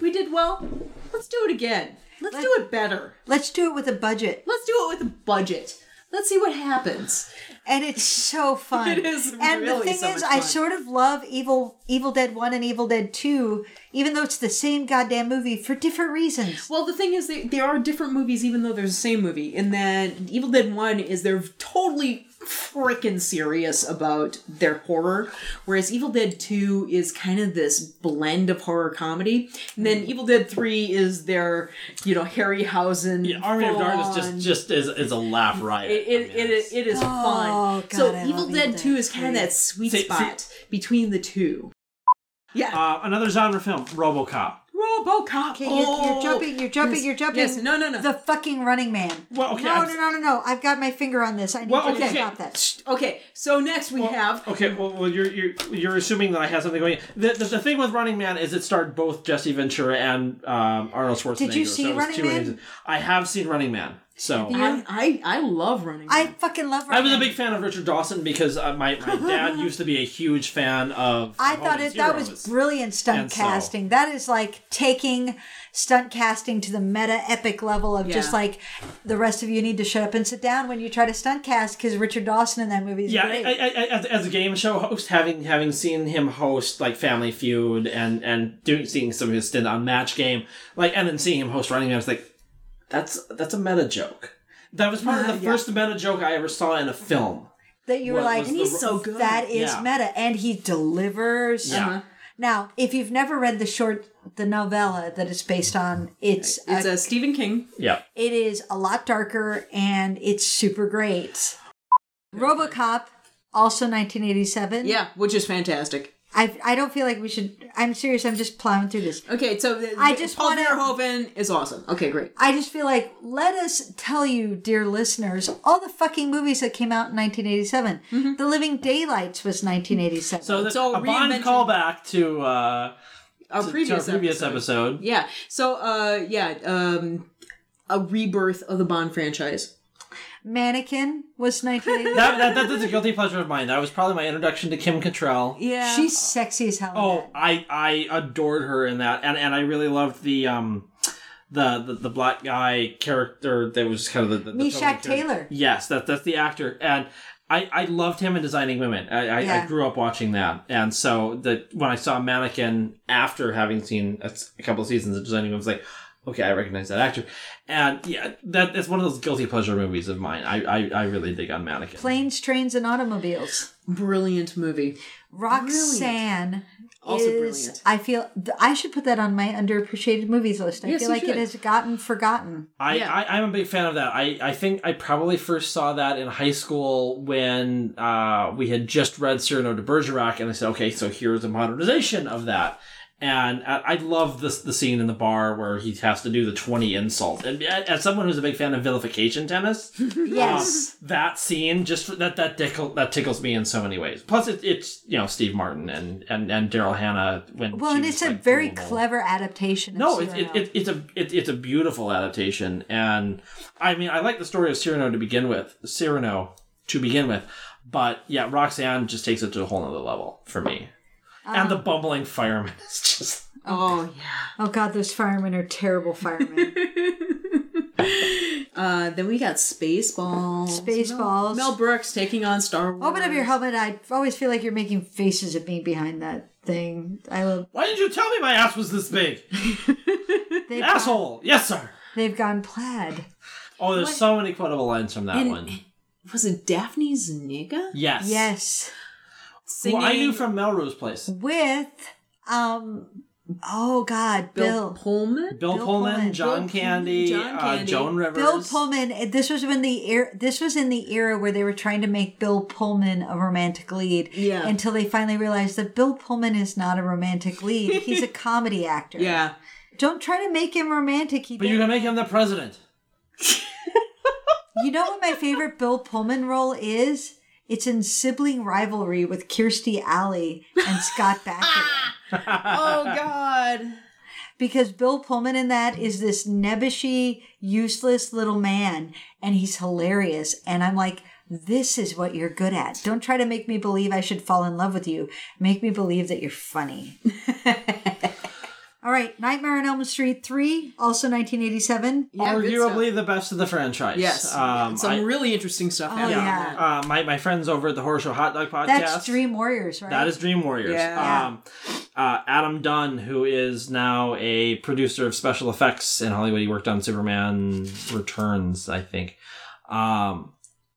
Speaker 2: we did well. Let's do it again. Let's do it better.
Speaker 1: Let's do it with a budget.
Speaker 2: Let's do it with a budget. Let's see what happens.
Speaker 1: And it's so fun.
Speaker 2: It is
Speaker 1: And the thing
Speaker 2: so
Speaker 1: is, I sort of love Evil Evil Dead 1 and Evil Dead 2, even though it's the same goddamn movie for different reasons.
Speaker 2: Well, the thing is, they, there are different movies, even though they're the same movie. In that Evil Dead One is they're totally freaking serious about their horror, whereas Evil Dead Two is kind of this blend of horror comedy, and then Evil Dead Three is their, you know, Harryhausen.
Speaker 3: Yeah, Army of Darkness just just is is a laugh riot.
Speaker 2: It, it,
Speaker 3: I mean,
Speaker 2: it, is,
Speaker 3: it's-
Speaker 2: it is
Speaker 1: Oh,
Speaker 2: fun.
Speaker 1: God,
Speaker 2: so
Speaker 1: I love
Speaker 2: Evil
Speaker 1: Evil
Speaker 2: Dead
Speaker 1: Dead
Speaker 2: 2 is kind of that sweet
Speaker 3: See- see-
Speaker 2: spot between the two. Yeah.
Speaker 3: Uh, another genre film, RoboCop.
Speaker 2: RoboCop.
Speaker 1: Okay, you're,
Speaker 2: oh,
Speaker 1: you're jumping, you're jumping,
Speaker 2: yes,
Speaker 1: you're jumping.
Speaker 2: Yes, no, no, no.
Speaker 1: The fucking running man.
Speaker 3: Well, okay,
Speaker 1: No,
Speaker 3: I'm-
Speaker 1: no, no, no, no. I've got my finger on this. I need
Speaker 3: Well,
Speaker 1: you to
Speaker 3: okay.
Speaker 1: stop that.
Speaker 2: Okay, so next we have
Speaker 3: Okay, well, well you're, you're you're assuming that I have something going. The, the, the thing with Running Man is it starred both Jesse Ventura and um, Arnold Schwarzenegger.
Speaker 1: Did you see
Speaker 3: it was
Speaker 1: Running Man?
Speaker 3: ages. I have seen Running Man. So
Speaker 2: I, I I love running.
Speaker 1: I fucking love. Running.
Speaker 3: I was a big fan of Richard Dawson because uh, my, my dad used to be a huge fan of.
Speaker 1: I
Speaker 3: of
Speaker 1: thought
Speaker 3: Hogan's
Speaker 1: it that was brilliant stunt
Speaker 3: And so-
Speaker 1: casting. That is like taking stunt casting to the meta epic level of just like the rest of you need to shut up and sit down when you try to stunt cast because Richard Dawson in that movie is
Speaker 3: Yeah,
Speaker 1: great.
Speaker 3: I, I, I, as, as a game show host, having having seen him host like Family Feud and and doing seeing some of his stint on Match Game, like and then seeing him host Running Man, I was like, that's that's a meta joke. That was probably the
Speaker 1: Yeah.
Speaker 3: first meta joke I ever saw in a film.
Speaker 1: that you were
Speaker 3: What
Speaker 1: like,
Speaker 2: And he's so good.
Speaker 1: That is
Speaker 3: Yeah.
Speaker 1: meta, and he delivers.
Speaker 3: Yeah.
Speaker 2: Uh-huh.
Speaker 1: Now, if you've never read the short, the novella that it's based on, it's,
Speaker 2: it's
Speaker 1: a,
Speaker 2: a Stephen King.
Speaker 3: Yeah,
Speaker 1: it is a lot darker and it's super great. RoboCop, also 1987.
Speaker 2: Yeah, which is fantastic.
Speaker 1: I I don't feel like we should. I'm serious. I'm just plowing through this.
Speaker 2: Okay, so the,
Speaker 1: I just
Speaker 2: Paul
Speaker 1: wanna-
Speaker 2: Verhoeven is awesome. Okay, great.
Speaker 1: I just feel like let us tell you, dear listeners, all the fucking movies that came out in 1987. The Living Daylights was 1987.
Speaker 3: so, the,
Speaker 2: So
Speaker 3: a Bond callback to uh,
Speaker 2: Our
Speaker 3: to- to
Speaker 2: previous
Speaker 3: our previous
Speaker 2: episode.
Speaker 3: episode.
Speaker 2: Yeah. So, uh, yeah, um, a rebirth of the Bond franchise.
Speaker 1: Mannequin was 1987.
Speaker 3: That, that, that, that's a guilty pleasure of mine. That was probably my introduction to Kim Cattrall.
Speaker 2: Yeah.
Speaker 1: She's sexy as hell.
Speaker 3: Oh. I I adored her in that, and and I really loved the um. The, the, the black guy character that was kind of the, the, the Meshach.
Speaker 1: Taylor.
Speaker 3: Yes, that that's the actor, and I, I loved him in Designing Women. I, I,
Speaker 1: Yeah.
Speaker 3: I grew up watching that, and so the when I saw Mannequin after having seen a couple of seasons of Designing Women, I was like, okay, I recognize that actor, and yeah, that that's one of those guilty pleasure movies of mine. I I, I really dig on Mannequin.
Speaker 1: Planes, Trains, and Automobiles.
Speaker 2: Brilliant movie.
Speaker 1: Roxanne
Speaker 2: Also
Speaker 1: is.
Speaker 2: brilliant.
Speaker 1: I feel th- I should put that on my underappreciated movies list. I
Speaker 2: Yes,
Speaker 1: feel
Speaker 2: you
Speaker 1: like it has gotten forgotten.
Speaker 3: I,
Speaker 2: Yeah.
Speaker 3: I I'm a big fan of that. I, I think I probably first saw that in high school when uh, we had just read Cyrano de Bergerac, and I said, okay, so here's a modernization of that. And I, I love this the scene in the bar where he has to do the twenty insult. And as someone who's a big fan of vilification tennis,
Speaker 1: Yes.
Speaker 3: um, that scene just that that tickle, that tickles me in so many ways. Plus, it, it's you know Steve Martin and and and Daryl Hannah when
Speaker 1: well, and it's a very clever adaptation. Of
Speaker 3: No, it, it, it, it's a it, it's a beautiful adaptation, and I mean I like the story of Cyrano to begin with, Cyrano to begin with, but yeah, Roxanne just takes it to a whole nother level for me. And
Speaker 1: Um,
Speaker 3: the bumbling fireman is just
Speaker 2: Oh, yeah.
Speaker 1: Oh God, those firemen are terrible firemen.
Speaker 2: Uh, then we got Spaceballs.
Speaker 1: Spaceballs.
Speaker 2: Mel Brooks taking on Star Wars.
Speaker 1: Open up your helmet. I always feel like you're making faces at me behind that thing. I love.
Speaker 3: why didn't you tell me my ass was this big,
Speaker 1: They've
Speaker 3: asshole? Yes, sir.
Speaker 1: They've gone plaid.
Speaker 3: Oh, there's
Speaker 2: What?
Speaker 3: so many quotable lines from that
Speaker 2: And-
Speaker 3: one.
Speaker 2: Was it Daphne's Zuniga?
Speaker 3: Yes,
Speaker 1: Yes,
Speaker 3: Who
Speaker 2: Singing
Speaker 3: I knew from Melrose Place.
Speaker 1: with um. Oh God,
Speaker 2: Bill,
Speaker 1: Bill.
Speaker 2: Pullman?
Speaker 3: Bill,
Speaker 1: Bill
Speaker 3: Pullman,
Speaker 1: Pullman.
Speaker 3: John
Speaker 2: Bill-
Speaker 3: Candy,
Speaker 2: John
Speaker 3: uh,
Speaker 2: Candy.
Speaker 3: Joan Rivers.
Speaker 1: Bill Pullman. This was when the era. This was in the era where they were trying to make Bill Pullman a romantic lead.
Speaker 2: Yeah.
Speaker 1: Until they finally realized that Bill Pullman is not a romantic lead. He's a comedy actor.
Speaker 2: Yeah.
Speaker 1: Don't try to make him romantic. He
Speaker 3: But you
Speaker 1: did.
Speaker 3: can make him the president.
Speaker 1: You know what my favorite Bill Pullman role is? It's in Sibling Rivalry with Kirstie Alley and Scott Bakula.
Speaker 2: Oh, God.
Speaker 1: because Bill Pullman in that is this nebbishy, useless little man, and he's hilarious. And I'm like, this is what you're good at. Don't try to make me believe I should fall in love with you. Make me believe that you're funny. All right, Nightmare on Elm Street 3, also 1987.
Speaker 2: Yeah,
Speaker 3: Arguably the best of the franchise.
Speaker 2: Yes.
Speaker 3: Um,
Speaker 2: Some
Speaker 3: I-
Speaker 2: really interesting stuff
Speaker 1: Oh,
Speaker 2: happening.
Speaker 1: yeah.
Speaker 3: uh, my, my friends over at the Horror Show Hot Dog Podcast.
Speaker 1: That's Dream Warriors, right?
Speaker 3: That is Dream Warriors.
Speaker 2: Yeah.
Speaker 3: Um, uh, Adam Dunn, who is now a producer of special effects in Hollywood, he worked on Superman Returns, I think. Um,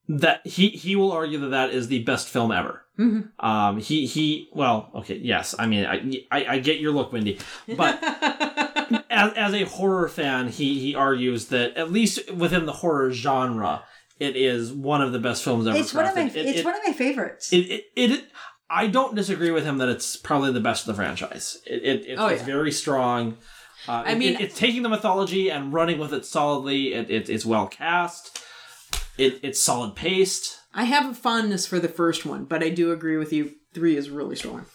Speaker 3: that he he will argue that that is the best film ever.
Speaker 2: Mhm.
Speaker 3: Um, he he. Well, okay, yes. I mean, I I, I get your look, Wendy, but. As, as a horror fan, he, he argues that at least within the horror genre, it is one of the best films ever.
Speaker 1: It's one of my.
Speaker 3: It-
Speaker 1: it's
Speaker 3: it-
Speaker 1: one of my favorites.
Speaker 3: it, it, it, I don't disagree with him that it's probably the best of the franchise. It, it, it's,
Speaker 2: Oh,
Speaker 3: it's very strong. Uh,
Speaker 2: I
Speaker 3: it-
Speaker 2: mean-
Speaker 3: it- it's taking the mythology and running with it solidly. It, it, it's well cast. It, it's solid paced.
Speaker 2: I have a fondness for the first one, but I do agree with you. Three is really strong. It,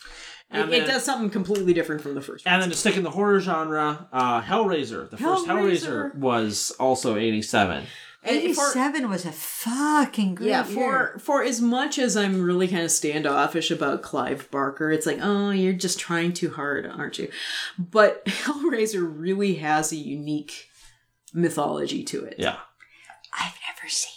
Speaker 3: And
Speaker 2: it
Speaker 3: then-
Speaker 2: does something completely different from the first one.
Speaker 3: And then to stick in the horror genre, uh, Hellraiser. The first Hellraiser
Speaker 2: Hellraiser.
Speaker 3: was also 87.
Speaker 2: And for-
Speaker 1: 87 was a fucking great
Speaker 2: yeah,
Speaker 1: year.
Speaker 2: for for as much as I'm really kind of standoffish about Clive Barker, it's like, oh, you're just trying too hard, aren't you? But Hellraiser really has a unique mythology to it.
Speaker 3: Yeah.
Speaker 1: I've never seen it.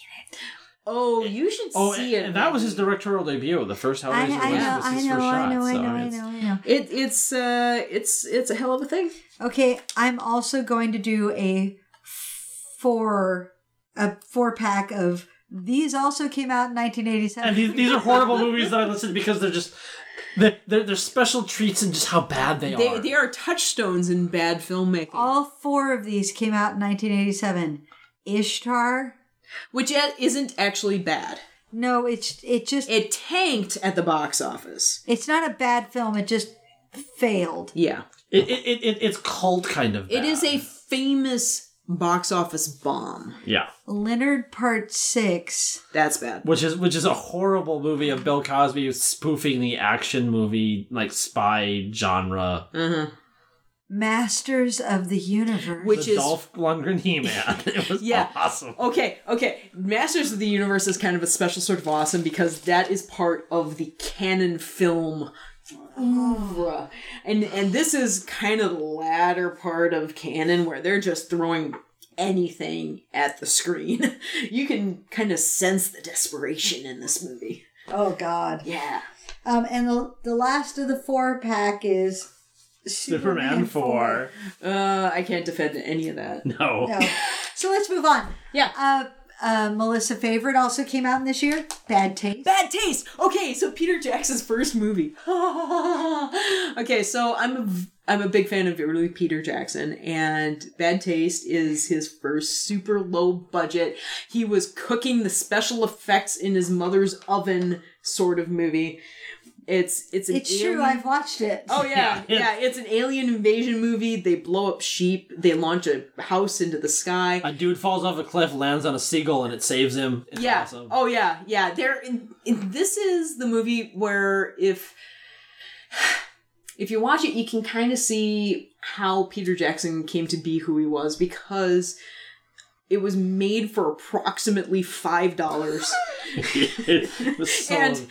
Speaker 2: Oh, eh, you should
Speaker 3: Oh,
Speaker 2: see
Speaker 3: and,
Speaker 2: it.
Speaker 3: and that was his directorial debut. The first Hellraiser
Speaker 1: I, I
Speaker 3: was,
Speaker 1: know,
Speaker 3: was
Speaker 1: I
Speaker 3: his
Speaker 1: know,
Speaker 3: first
Speaker 1: I
Speaker 3: shot.
Speaker 1: know, I know, I
Speaker 3: it's-
Speaker 1: know, I know.
Speaker 2: It it's uh it's it's a hell of a thing.
Speaker 1: Okay, I'm also going to do a four a four pack of these also came out in 1987.
Speaker 3: And these, these are horrible movies that I listen to because they're just they're, they're, they're special treats and just how bad they,
Speaker 2: They
Speaker 3: are.
Speaker 2: they are touchstones in bad filmmaking,
Speaker 1: All four of these came out in 1987. Ishtar.
Speaker 2: Which isn't actually bad.
Speaker 1: No, it's it just
Speaker 2: It tanked at the box office.
Speaker 1: it's not a bad film. It just failed.
Speaker 2: Yeah,
Speaker 3: It, it, it, it, it's cult kind of.
Speaker 2: it is
Speaker 3: bad.
Speaker 2: a famous box office bomb.
Speaker 3: yeah,
Speaker 1: Leonard Part Six.
Speaker 2: That's bad.
Speaker 3: which is which is a horrible movie of Bill Cosby spoofing the action movie like spy genre.
Speaker 2: Uh-huh.
Speaker 1: Masters of the Universe.
Speaker 2: Which
Speaker 3: the
Speaker 2: is
Speaker 3: Dolph Lundgren He Man. It was
Speaker 2: Yeah.
Speaker 3: awesome.
Speaker 2: Okay, okay. Masters of the Universe is kind of a special sort of awesome because that is part of the Cannon film oeuvre. And and this is kind of the latter part of Cannon where they're just throwing anything at the screen. You can kind of sense the desperation in this movie.
Speaker 1: oh God.
Speaker 2: Yeah.
Speaker 1: Um, and the the last of the four pack is
Speaker 3: Superman 4.
Speaker 2: Uh I can't defend any of that.
Speaker 3: No.
Speaker 1: No. So let's move on.
Speaker 2: Yeah.
Speaker 1: Uh, uh, Melissa Favorite also came out in this year. Bad Taste.
Speaker 2: Bad taste. Okay, so Peter Jackson's first movie. okay, so I'm a I'm a big fan of early Peter Jackson, and Bad Taste is his first super low budget. He was cooking the special effects in his mother's oven sort of movie. It's it's an
Speaker 1: It's true. I've watched it.
Speaker 2: Oh yeah,
Speaker 3: Yeah.
Speaker 2: yeah, It's an alien invasion movie. They blow up sheep. They launch a house into the sky.
Speaker 3: A dude falls off a cliff, lands on a seagull, and it saves him. It's
Speaker 2: yeah.
Speaker 3: awesome.
Speaker 2: Oh yeah, yeah. There. In, in, this is the movie where if if you watch it, you can kind of see how Peter Jackson came to be who he was because it was made for approximately five dollars,
Speaker 3: it was so.
Speaker 2: and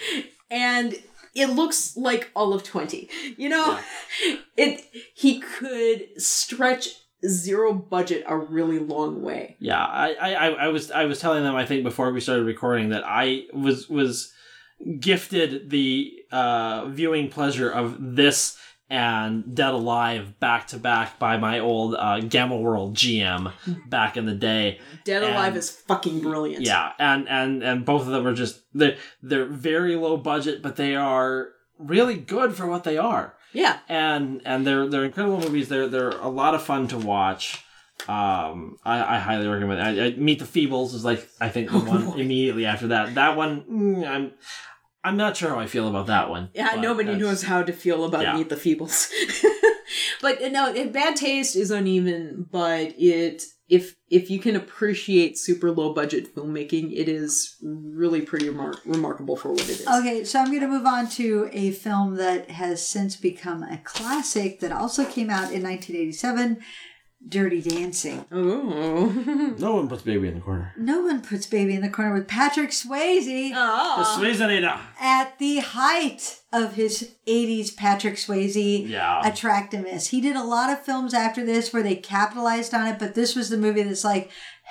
Speaker 2: and it looks like all of twenty. You know, it he could stretch zero budget a really long way.
Speaker 3: Yeah, I, I, I I was I was telling them I think before we started recording that I was was gifted the uh, viewing pleasure of this and Dead Alive back to back by my old uh, Gamma World GM back in the day.
Speaker 2: Dead Alive
Speaker 3: And-
Speaker 2: is fucking brilliant.
Speaker 3: Yeah, and and and both of them are just they're they're very low budget, but they are really good for what they are
Speaker 2: yeah.
Speaker 3: and and they're they're incredible movies. They're they're a lot of fun to watch. Um, I, I highly recommend. I, I Meet the Feebles is like I think the one immediately after that. That one, mm, I'm I'm not sure how I feel about that one.
Speaker 2: Yeah, nobody
Speaker 3: that's-
Speaker 2: knows how to feel about
Speaker 3: Yeah.
Speaker 2: Meet the Feebles. but no, bad taste is uneven, but it if if you can appreciate super low budget filmmaking, it is really pretty remar- remarkable for what it is.
Speaker 1: Okay, so I'm going to move on to a film that has since become a classic that also came out in 1987 Dirty Dancing.
Speaker 2: Oh.
Speaker 3: No one puts baby in the corner.
Speaker 1: No one puts Baby in the Corner with Patrick Swayze Oh.
Speaker 3: The
Speaker 2: Ah.
Speaker 3: Swayze
Speaker 1: at the height of his 80s Patrick Swayze
Speaker 3: Yeah.
Speaker 1: attractiveness. He did a lot of films after this where they capitalized on it, but this was the movie that's like,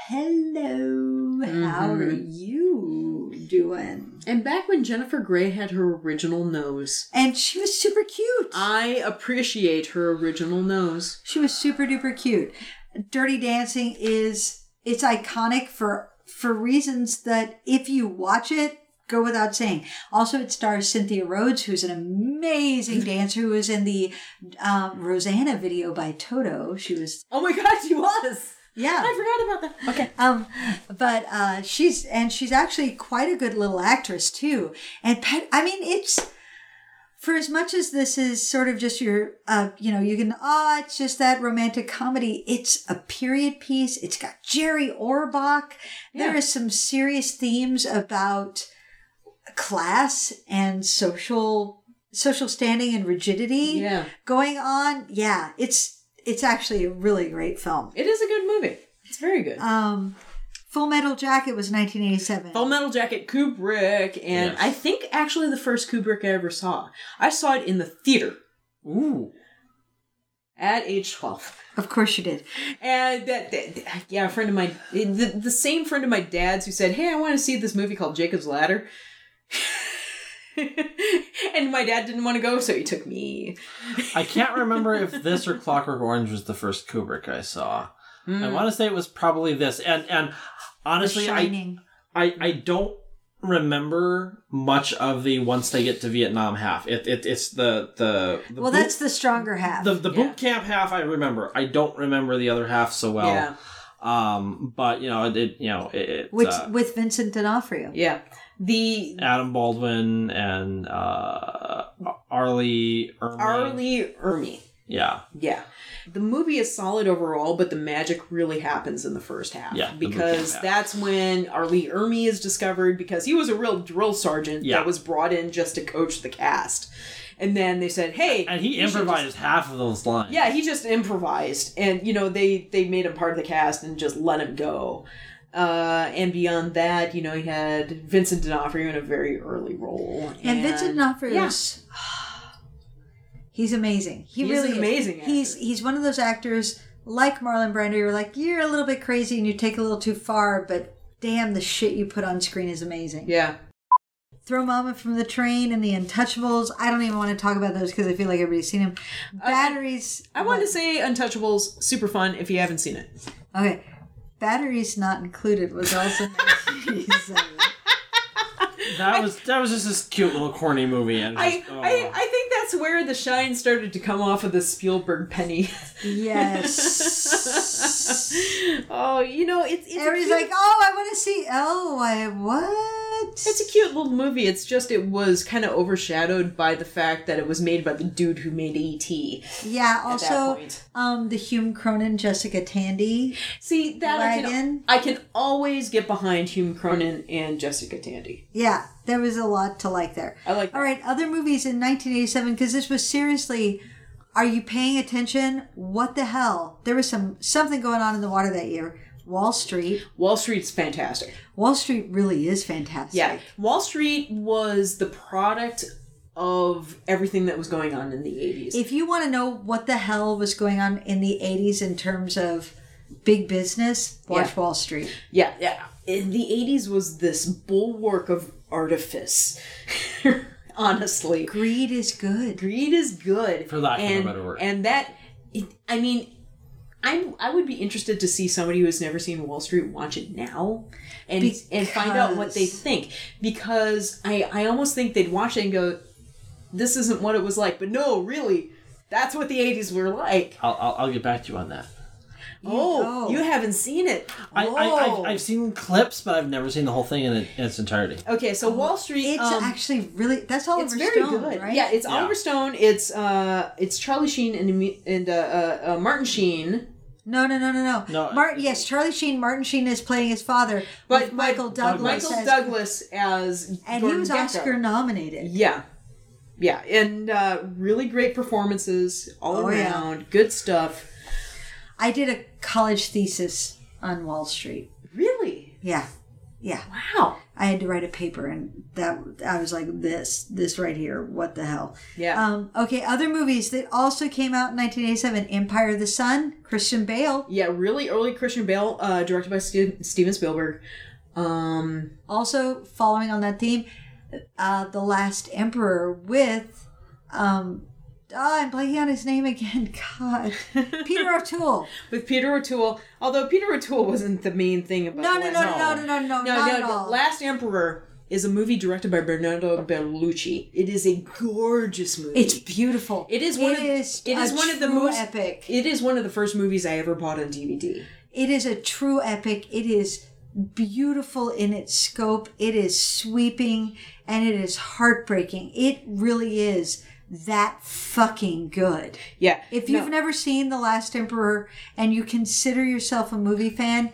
Speaker 1: hello, how are you doing?
Speaker 2: And back when Jennifer Grey had her original nose,
Speaker 1: And she was super cute.
Speaker 2: I appreciate her original nose.
Speaker 1: She was super duper cute. Dirty Dancing is it's iconic for for reasons that if you watch it go without saying. Also, it stars Cynthia Rhodes, who's an amazing dancer who was in the um, Rosanna video by Toto. She was
Speaker 2: Oh my god, she was!
Speaker 1: Yeah.
Speaker 2: I forgot about that. Okay.
Speaker 1: Um, but uh, she's and she's actually quite a good little actress too. And Pet, I mean, it's for as much as this is sort of just your, uh, you know, you can ah, it's just that romantic comedy. It's a period piece. It's got Jerry Orbach. There
Speaker 2: Yeah.
Speaker 1: is some serious themes about class and social social standing and rigidity
Speaker 2: Yeah.
Speaker 1: going on. Yeah, it's it's actually a really great film.
Speaker 2: It is a good movie. It's very good.
Speaker 1: Um, Full Metal Jacket was 1987.
Speaker 2: Full Metal Jacket, Kubrick, and
Speaker 3: Yes.
Speaker 2: I think actually the first Kubrick I ever saw. I saw it in the theater
Speaker 3: Ooh.
Speaker 2: at age 12.
Speaker 1: Of course you did.
Speaker 2: And that, that- yeah, a friend of my, the, the same friend of my dad's who said, Hey, I want to see this movie called Jacob's Ladder. and my dad didn't want to go, so he took me.
Speaker 3: I can't remember if this or Clockwork Orange was the first Kubrick I saw.
Speaker 2: Hmm.
Speaker 3: I want to say it was probably this. And and honestly, I, I I don't remember much of the once they get to Vietnam half. It, it it's the the, the
Speaker 1: well,
Speaker 3: boot,
Speaker 1: that's the stronger half.
Speaker 3: the the
Speaker 2: Yeah.
Speaker 3: boot camp half. I remember. I don't remember the other half so well.
Speaker 2: yeah,
Speaker 3: Um, but you know, it, it you know it, it
Speaker 1: which
Speaker 3: uh,
Speaker 1: with Vincent D'Onofrio.
Speaker 2: yeah. The
Speaker 3: Adam Baldwin and uh, R. Lee Ermey.
Speaker 2: R. Lee Ermey.
Speaker 3: Yeah,
Speaker 2: Yeah. The movie is solid overall, but the magic really happens in the first half.
Speaker 3: Yeah,
Speaker 2: Because that's when R. Lee Ermey is discovered because he was a real drill sergeant
Speaker 3: Yeah.
Speaker 2: that was brought in just to coach the cast. And then they said, hey.
Speaker 3: and he improvised
Speaker 2: just-
Speaker 3: half of those lines.
Speaker 2: yeah, he just improvised. And, you know, they, they made him part of the cast and just let him go. Uh, and beyond that, you know, he had Vincent D'Onofrio in a very early role.
Speaker 1: And Vincent D'Onofrio
Speaker 2: yeah.
Speaker 1: is he's amazing. He
Speaker 2: He's
Speaker 1: really
Speaker 2: amazing
Speaker 1: He's he's one of those actors like Marlon Brando. You're like you're a little bit crazy and you take a little too far, but damn, the shit you put on screen is amazing.
Speaker 2: Yeah.
Speaker 1: Throw Mama from the Train and The Untouchables. I don't even want to talk about those because I feel like everybody's seen them. Batteries.
Speaker 2: I want to say Untouchables, super fun if you haven't seen it.
Speaker 1: Okay. Batteries Not Included was also 1987.
Speaker 3: that was that was just this cute little corny movie. And
Speaker 2: I,
Speaker 3: oh.
Speaker 2: I I think that's where the shine started to come off of the Spielberg penny.
Speaker 1: Yes.
Speaker 2: oh, you know, it's it's
Speaker 1: Everybody's
Speaker 2: cute,
Speaker 1: like, oh, I want to see. Oh, I what?
Speaker 2: It's a cute little movie. It's just it was kind of overshadowed by the fact that it was made by the dude who made E.T.
Speaker 1: yeah. Also, um, the Hume Cronyn, Jessica Tandy.
Speaker 2: See that I
Speaker 1: Wagon.
Speaker 2: can I can always get behind Hume Cronyn and Jessica Tandy.
Speaker 1: Yeah, there was a lot to like there.
Speaker 2: I like.
Speaker 1: All right, other movies in 1987 because this was seriously. Are you paying attention? What the hell? There was some something going on in the water that year. Wall Street.
Speaker 2: Wall Street's fantastic.
Speaker 1: Wall Street really is fantastic.
Speaker 2: Yeah, Wall Street was the product of everything that was going on in the 80s.
Speaker 1: If you want to know what the hell was going on in the 80s in terms of big business, watch
Speaker 2: Yeah.
Speaker 1: Wall Street.
Speaker 2: Yeah, yeah. In the 80s was this bulwark of artifice. Honestly.
Speaker 1: Greed is good.
Speaker 2: Greed is good.
Speaker 3: For lack of a
Speaker 2: and,
Speaker 3: better word.
Speaker 2: And that, it, I mean, I I would be interested to see somebody who has never seen Wall Street watch it now and and find out what they think because I I almost think they'd watch it and go, this isn't what it was like. But no, really, that's what the 80s were like.
Speaker 3: I'll, I'll I'll get back to you on that.
Speaker 2: oh,
Speaker 1: oh.
Speaker 2: you haven't seen it.
Speaker 3: I, I
Speaker 2: Oh.
Speaker 3: I've, I've seen clips, but I've never seen the whole thing in, it, in its entirety.
Speaker 2: Okay, so Wall Street.
Speaker 1: It's
Speaker 2: um,
Speaker 1: actually really that's Oliver
Speaker 2: it's very
Speaker 1: Stone,
Speaker 2: good.
Speaker 1: right?
Speaker 2: Yeah, it's
Speaker 3: Yeah.
Speaker 2: Oliver Stone. It's uh, it's Charlie Sheen and and uh, uh, uh, Martin Sheen.
Speaker 1: No, no, no, no, no.
Speaker 3: No,
Speaker 1: Martin, yes, Charlie Sheen. Martin Sheen is playing his father,
Speaker 2: But
Speaker 1: with Michael
Speaker 2: but
Speaker 1: Douglas.
Speaker 2: Michael
Speaker 1: as-
Speaker 2: Douglas as
Speaker 1: and
Speaker 2: Gordon
Speaker 1: he was
Speaker 2: Gekko.
Speaker 1: Oscar nominated.
Speaker 2: Yeah, yeah, and uh, really great performances all
Speaker 1: Oh, yeah.
Speaker 2: around. Good stuff.
Speaker 1: I did a college thesis on Wall Street.
Speaker 2: Really,
Speaker 1: Yeah, yeah.
Speaker 2: wow.
Speaker 1: I had to write a paper, and that I was like, this, this right here. What the hell?
Speaker 2: Yeah,
Speaker 1: Um, okay, other movies that also came out in 1987: Empire of the Sun, Christian Bale.
Speaker 2: yeah, really early Christian Bale, uh, directed by Ste- Steven Spielberg. Um,
Speaker 1: Also, following on that theme, uh, The Last Emperor with, um, oh, I'm blanking on his name again. God, Peter O'Toole.
Speaker 2: with Peter O'Toole, although Peter O'Toole wasn't the main thing about.
Speaker 1: No, no, no, no, no, no, no,
Speaker 2: No, no, no. Last Emperor is a movie directed by Bernardo Bertolucci. It is a gorgeous movie.
Speaker 1: It's beautiful.
Speaker 2: It is one
Speaker 1: It
Speaker 2: of-
Speaker 1: is
Speaker 2: it is one of the most-
Speaker 1: epic.
Speaker 2: it is one of the first movies I ever bought on DVD.
Speaker 1: It is a true epic. It is beautiful in its scope. It is sweeping and it is heartbreaking. It really is that fucking good.
Speaker 2: Yeah.
Speaker 1: If you've never seen The Last Emperor and you consider yourself a movie fan,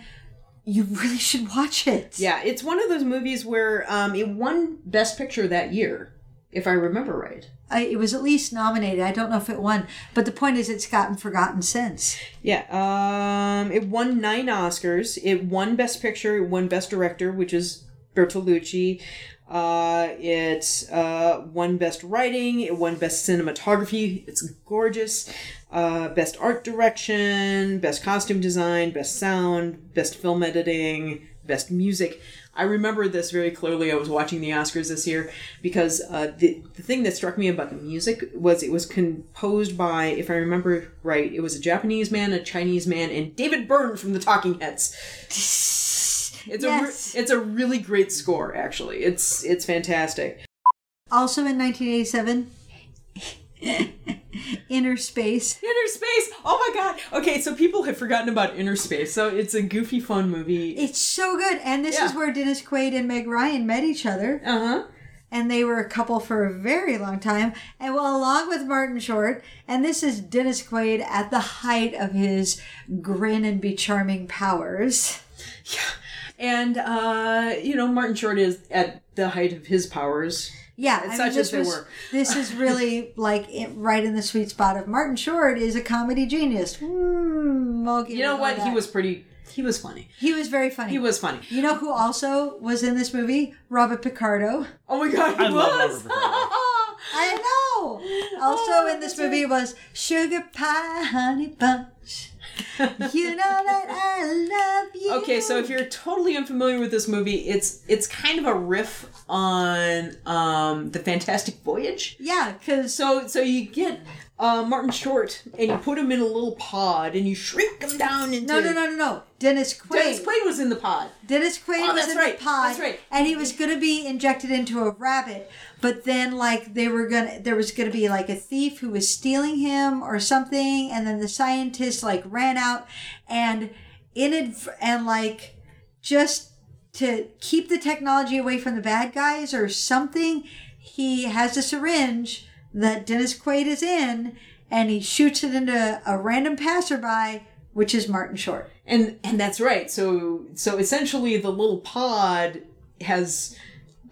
Speaker 1: you really should watch it.
Speaker 2: yeah, it's one of those movies where um, it won Best Picture that year, if I remember right.
Speaker 1: I, it was at least nominated. I don't know if it won, but the point is, it's gotten forgotten since.
Speaker 2: Yeah, um, it won nine Oscars. It won Best Picture. It won Best Director, which is Bertolucci. Uh, it uh, won Best Writing. It won Best Cinematography. It's gorgeous. Uh, best Art Direction, Best Costume Design, Best Sound, Best Film Editing, Best Music. I remember this very clearly. I was watching the Oscars this year because uh, the the thing that struck me about the music was it was composed by, if I remember right, it was a Japanese man, a Chinese man, and David Byrne from the Talking Heads. It's
Speaker 1: Yes.
Speaker 2: a re- it's a really great score. Actually, it's it's fantastic.
Speaker 1: Also in 1987, Inner Space.
Speaker 2: Inner Space. Oh my god. Okay, so people have forgotten about Inner Space. So it's a goofy, fun movie.
Speaker 1: It's so good, and this is where Dennis Quaid and Meg Ryan met each other.
Speaker 2: Uh huh.
Speaker 1: and they were a couple for a very long time. And well, along with Martin Short, and this is Dennis Quaid at the height of his grin and be charming powers.
Speaker 2: And uh, you know, Martin Short is at the height of his powers.
Speaker 1: Yeah,
Speaker 2: And
Speaker 1: I
Speaker 2: such
Speaker 1: mean, this
Speaker 2: as they
Speaker 1: was,
Speaker 2: were.
Speaker 1: this is really like it, right in the sweet spot of Martin Short is a comedy genius. Mm, okay,
Speaker 2: You know what?
Speaker 1: with
Speaker 2: He was pretty. He was funny.
Speaker 1: he was very funny.
Speaker 2: He was funny.
Speaker 1: You know who also was in this movie? Robert Picardo.
Speaker 2: Oh my god, he
Speaker 3: I love
Speaker 2: was.
Speaker 3: Robert Picardo.
Speaker 1: I know. Also
Speaker 2: Oh,
Speaker 1: in this
Speaker 2: that's
Speaker 1: movie was Sugar Pie Honey Bunch. you know that I love you.
Speaker 2: Okay, so if you're totally unfamiliar with this movie, it's it's kind of a riff on um, the Fantastic Voyage.
Speaker 1: yeah, because
Speaker 2: So so you get uh, Martin Short and you put him in a little pod and you shrink him down into
Speaker 1: no, no, no, no, no. Dennis Quaid.
Speaker 2: Dennis Quaid was in the pod.
Speaker 1: Dennis Quaid
Speaker 2: Oh,
Speaker 1: was in
Speaker 2: right,
Speaker 1: the pod,
Speaker 2: that's right.
Speaker 1: and he was going to be injected into a rabbit. But then, like, they were gonna, there was to be like a thief who was stealing him or something, and then the scientist like ran out, and in it, and like, just to keep the technology away from the bad guys or something, he has a syringe that Dennis Quaid is in, and he shoots it into a random passerby, which is Martin Short.
Speaker 2: And and that's right. So so essentially the little pod has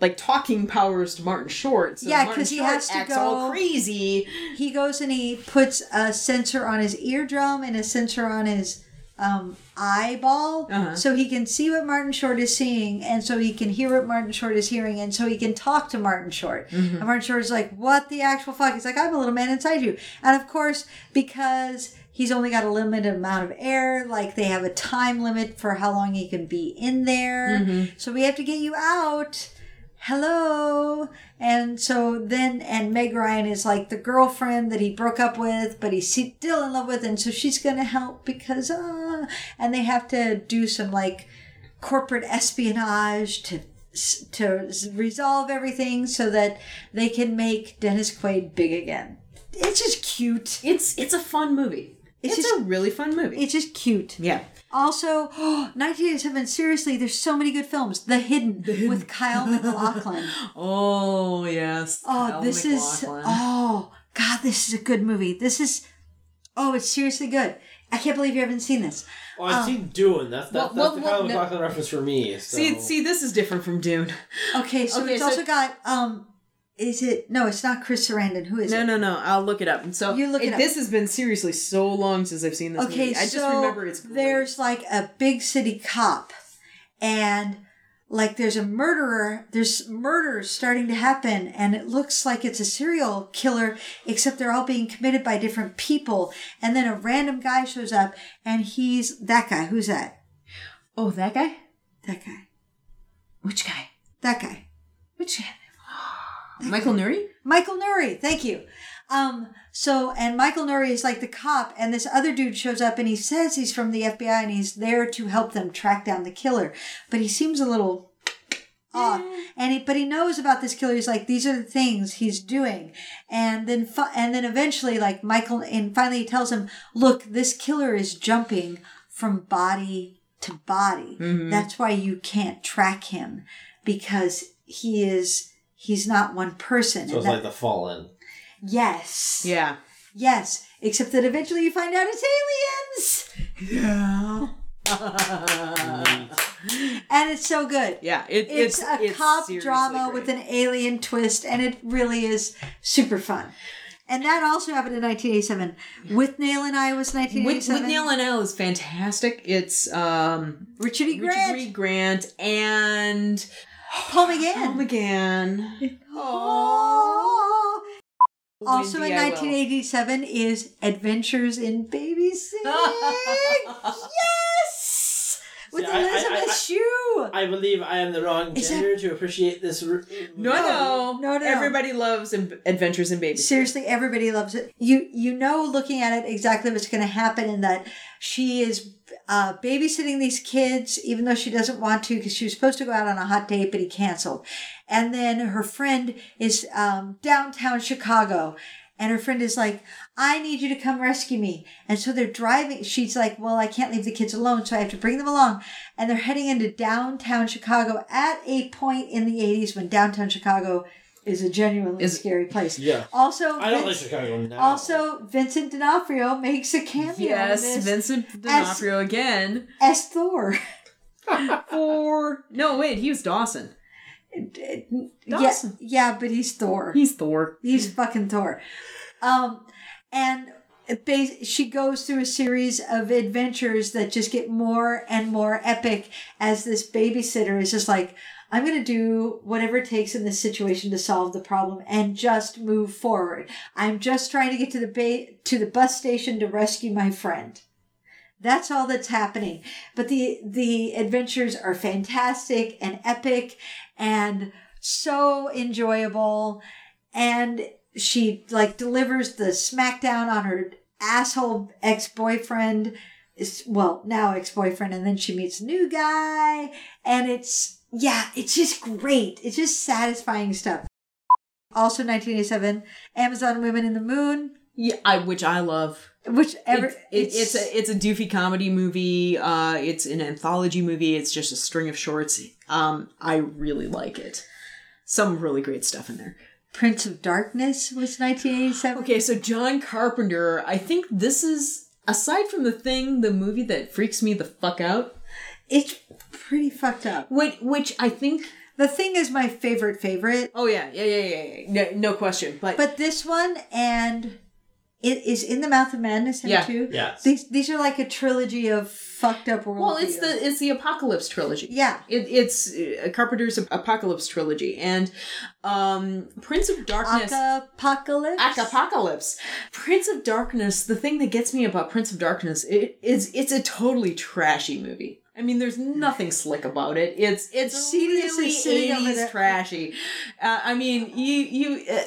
Speaker 2: like talking powers to Martin Short. So
Speaker 1: Yeah, because he has to
Speaker 2: acts all
Speaker 1: go-
Speaker 2: crazy.
Speaker 1: he goes and he puts a sensor on his eardrum and a sensor on his um, eyeball
Speaker 2: Uh-huh.
Speaker 1: so he can see what Martin Short is seeing and so he can hear what Martin Short is hearing and so he can talk to Martin Short.
Speaker 2: Mm-hmm.
Speaker 1: And Martin Short is like, What the actual fuck? He's like, I'm a little man inside you. And of course, because he's only got a limited amount of air, like they have a time limit for how long he can be in there.
Speaker 2: Mm-hmm.
Speaker 1: So we have to get you out hello and so then and meg ryan is like the girlfriend that he broke up with but he's still in love with and so she's gonna help because uh and they have to do some like corporate espionage to to resolve everything so that they can make dennis quaid big again it's just cute
Speaker 2: It's it's a fun movie.
Speaker 1: It's
Speaker 2: It's,
Speaker 1: just-
Speaker 2: a really fun movie.
Speaker 1: it's just cute
Speaker 2: yeah.
Speaker 1: Also, 1987. Seriously, there's so many good films. The Hidden, with Kyle MacLachlan.
Speaker 2: Oh yes.
Speaker 1: Oh,
Speaker 2: Kyle
Speaker 1: this is oh god, this is a good movie. This is oh, it's seriously good. I can't believe you haven't seen this.
Speaker 3: Oh, I see Dune. That's
Speaker 2: Well,
Speaker 3: that's
Speaker 2: well,
Speaker 3: the
Speaker 2: well,
Speaker 3: Kyle
Speaker 2: no-
Speaker 3: MacLachlan reference for me. So.
Speaker 2: See see this is different from Dune.
Speaker 1: Okay, so
Speaker 2: Okay,
Speaker 1: it's
Speaker 2: so-
Speaker 1: also got um, is it no? It's not Chris Sarandon. Who is
Speaker 2: No
Speaker 1: it?
Speaker 2: no no. No, I'll look it up. And so
Speaker 1: You look it up.
Speaker 2: this has been seriously so long since I've seen this
Speaker 1: Okay,
Speaker 2: movie. I just
Speaker 1: so
Speaker 2: remember it's great.
Speaker 1: there's like a big city cop, and like there's a murderer. There's murders starting to happen, and it looks like it's a serial killer, except they're all being committed by different people. And then a random guy shows up, and he's that guy. Who's that?
Speaker 2: Oh, that guy?
Speaker 1: That guy.
Speaker 2: Which guy?
Speaker 1: That guy.
Speaker 2: Which guy? Michael Nouri?
Speaker 1: Michael Nouri, thank you. Um, so and Michael Nouri is like the cop, and this other dude shows up and he says he's from the FBI and he's there to help them track down the killer. But he seems a little off. And he but he knows about this killer. He's like, these are the things he's doing. And then fi- and then eventually like Michael and finally he tells him, look, this killer is jumping from body to body. That's why you can't track him because he is he's not one person.
Speaker 3: So it's
Speaker 1: that-
Speaker 3: like the Fallen.
Speaker 1: Yes.
Speaker 2: Yeah.
Speaker 1: Yes. Except that eventually you find out it's aliens.
Speaker 2: Yeah.
Speaker 1: And it's so good.
Speaker 2: yeah, it,
Speaker 1: It's,
Speaker 2: it's
Speaker 1: a
Speaker 2: it's
Speaker 1: cop drama
Speaker 2: great.
Speaker 1: with an alien twist, and it really is super fun. And that also happened in 1987. Withnail and I was
Speaker 2: with,
Speaker 1: 1987.
Speaker 2: with Neil and Elle is fantastic. It's um
Speaker 1: Richard E.
Speaker 2: Richard
Speaker 1: Grant,
Speaker 2: Grant. Grant and
Speaker 1: Paul again.
Speaker 2: Home again.
Speaker 1: Oh. Also
Speaker 2: Wendy,
Speaker 1: in
Speaker 2: I
Speaker 1: 1987 is Adventures in Babysitting. yes! With
Speaker 3: See, I- I-
Speaker 1: Elizabeth
Speaker 3: I- I-
Speaker 1: Shue.
Speaker 3: I believe I am the wrong
Speaker 1: Is that-
Speaker 3: gender to appreciate this. r-
Speaker 2: No, no,
Speaker 1: No, no.
Speaker 2: Everybody loves Am- Adventures in Babies.
Speaker 1: Seriously, everybody loves it. You you know, looking at it, exactly what's going to happen in that she is uh, babysitting these kids, even though she doesn't want to, because she was supposed to go out on a hot date, but he canceled. And then her friend is um, downtown Chicago, and her friend is like, "I need you to come rescue me." And so they're driving. She's like, "Well, I can't leave the kids alone, so I have to bring them along." And they're heading into downtown Chicago at a point in the '80s when downtown Chicago is a genuinely
Speaker 2: Is-
Speaker 1: scary place.
Speaker 3: Yeah.
Speaker 1: Also,
Speaker 3: I don't like Chicago now.
Speaker 1: also Vincent D'Onofrio makes a cameo
Speaker 2: Yes,
Speaker 1: this
Speaker 2: Vincent D'Onofrio again.
Speaker 1: as Thor.
Speaker 2: For no, wait, he was Dawson.
Speaker 1: yeah,
Speaker 2: Dawson.
Speaker 1: yeah, but he's Thor.
Speaker 2: He's Thor.
Speaker 1: He's fucking Thor. Um, and she goes through a series of adventures that just get more and more epic as this babysitter is just like, I'm going to do whatever it takes in this situation to solve the problem and just move forward. I'm just trying to get to the ba- to the bus station to rescue my friend. That's all that's happening. But the the adventures are fantastic and epic and so enjoyable and she like delivers the smackdown on her asshole ex-boyfriend is well now ex-boyfriend and then she meets a new guy and it's yeah it's just great it's just satisfying stuff also 1987 amazon women in the moon
Speaker 2: Yeah, I, which I love.
Speaker 1: whichever
Speaker 2: It- it- it's, a it's a doofy comedy movie. Uh, it's an anthology movie. It's just a string of shorts. Um, I really like it. Some really great stuff in there.
Speaker 1: Prince of darkness was 1987
Speaker 2: Okay, so John Carpenter. I think this is aside from the thing, the movie that freaks me the fuck out.
Speaker 1: it's pretty fucked up
Speaker 2: Which, which I think.
Speaker 1: the thing is my favorite favorite
Speaker 2: Oh yeah, yeah, yeah, yeah, yeah. No, no question. But,
Speaker 1: But this one and it is in the mouth of madness and
Speaker 2: Yeah.
Speaker 1: two.
Speaker 3: Yes.
Speaker 1: These these are like a trilogy of fucked up world.
Speaker 2: well, it's the it's the Apocalypse trilogy.
Speaker 1: yeah.
Speaker 2: It, it's uh, Carpenter's Apocalypse trilogy, and um, Prince of Darkness.
Speaker 1: Apocalypse.
Speaker 2: Apocalypse. Prince of Darkness, the thing that gets me about Prince of Darkness it is it's a totally trashy movie. I mean, there's nothing slick about it. It's it's
Speaker 1: Sidious is
Speaker 2: really 80s trashy. Uh, I mean, you you uh,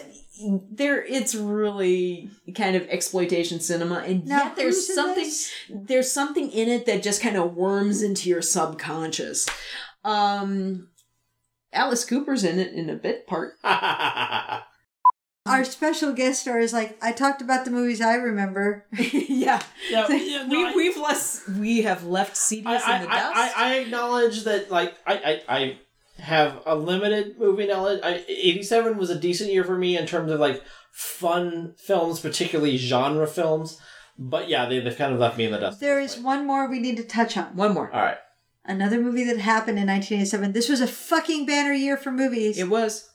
Speaker 2: there it's really kind of exploitation cinema, and
Speaker 1: Now,
Speaker 2: yet there's something
Speaker 1: this?
Speaker 2: there's something in it that just kind of worms into your subconscious. Um, Alice Cooper's in it in a bit part.
Speaker 1: Our special guest star is like I talked about the movies I remember.
Speaker 2: yeah.
Speaker 3: Yeah, yeah, no,
Speaker 2: we,
Speaker 3: I-
Speaker 2: we've less we have left CDs
Speaker 3: I,
Speaker 2: in the
Speaker 3: I,
Speaker 2: dust.
Speaker 3: I, I acknowledge that like I, I, I have a limited movie knowledge. I, 87 was a decent year for me in terms of like fun films, particularly genre films. But yeah, they, they've kind of left me in the dust. at
Speaker 1: There
Speaker 3: this
Speaker 1: is
Speaker 3: point.
Speaker 1: one more we need to touch on.
Speaker 2: One more.
Speaker 3: All right.
Speaker 1: Another movie that happened in 1987. This was a fucking banner year for movies.
Speaker 2: It was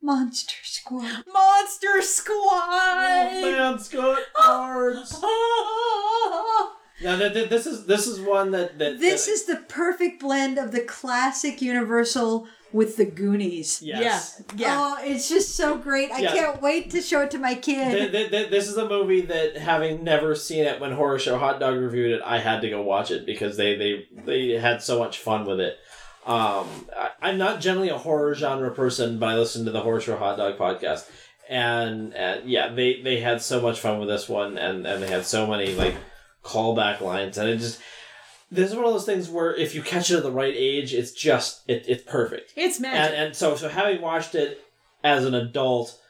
Speaker 1: Monster Squad.
Speaker 2: Monster Squad.
Speaker 3: Oh, man, Scott Cards. Now, th- th- this is this is one that, that
Speaker 1: This
Speaker 3: that-
Speaker 1: is the perfect blend of the classic Universal with the Goonies.
Speaker 3: yes.
Speaker 2: Yeah. Yeah.
Speaker 1: Oh, it's just so great. I
Speaker 3: Yeah.
Speaker 1: can't wait to show it to my kid.
Speaker 3: Th- th- th- this is a movie that, having never seen it when Horror Show Hot Dog reviewed it, I had to go watch it because they they, they had so much fun with it. Um, I, I'm not generally a horror genre person, but I listened to the Horror Show Hot Dog podcast, and, and yeah, they they had so much fun with this one, and and they had so many like callback lines, and it just. This is one of those things where if you catch it at the right age, it's just it, it's perfect
Speaker 2: It's magic.
Speaker 3: and and so so having watched it as an adult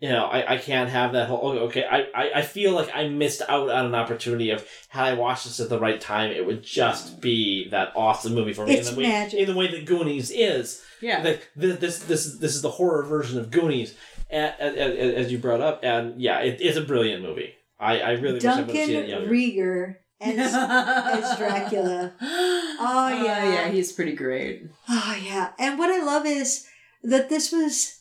Speaker 3: you know i, I can't have that whole okay, okay I, I i feel like i missed out on an opportunity of had i watched this at the right time it would just be that awesome movie for me
Speaker 1: It's
Speaker 3: in the way
Speaker 1: magic.
Speaker 3: in the way that goonies is
Speaker 2: yeah.
Speaker 3: like this this this is this is the horror version of goonies as, as, as you brought up and yeah it, it's a brilliant movie i i really wish i would have seen it
Speaker 1: Duncan
Speaker 3: younger
Speaker 1: Regehr as, as Dracula.
Speaker 2: Oh, oh
Speaker 1: yeah.
Speaker 2: yeah, he's pretty great.
Speaker 1: Oh yeah, and what I love is that this was.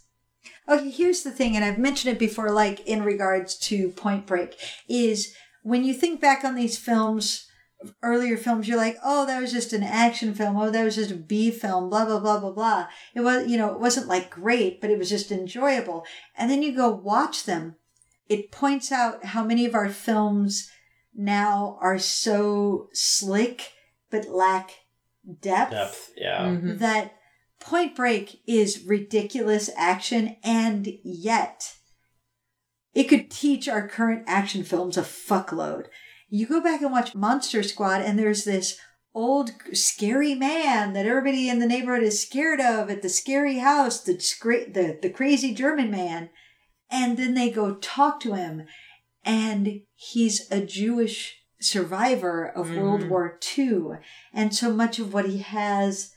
Speaker 1: Okay, here's the thing, and I've mentioned it before, like in regards to Point Break, is when you think back on these films, earlier films, you're like, oh, that was just an action film. Oh, that was just a B film. Blah blah blah blah blah. It was, you know, it wasn't like great, but it was just enjoyable. And then you go watch them. It points out how many of our films now are so slick but lack depth,
Speaker 3: Depth. Yeah.
Speaker 2: Mhm.
Speaker 1: that Point Break is ridiculous action and yet it could teach our current action films a fuckload. You go back and watch Monster Squad and there's this old scary man that everybody in the neighborhood is scared of at the scary house, the the, the crazy German man. And then they go talk to him and he's a Jewish survivor of World
Speaker 2: Mhm.
Speaker 1: War II. And so much of what he has,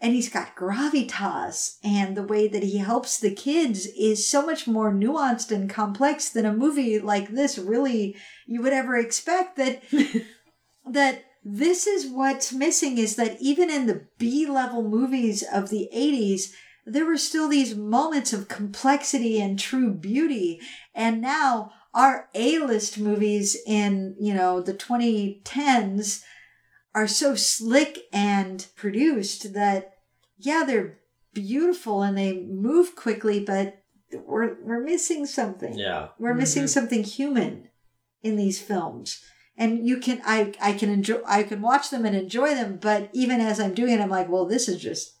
Speaker 1: and he's got gravitas, and the way that he helps the kids is so much more nuanced and complex than a movie like this really you would ever expect that that this is what's missing is that even in the B level movies of the 80s, there were still these moments of complexity and true beauty. And now our A list movies in, you know, the 2010s are so slick and produced that, yeah, they're beautiful and they move quickly, but we're, we're missing something.
Speaker 3: Yeah.
Speaker 1: We're missing
Speaker 2: Mhm.
Speaker 1: something human in these films. And you can I I can enjoy I can watch them and enjoy them, but even as I'm doing it, I'm like, well, this is just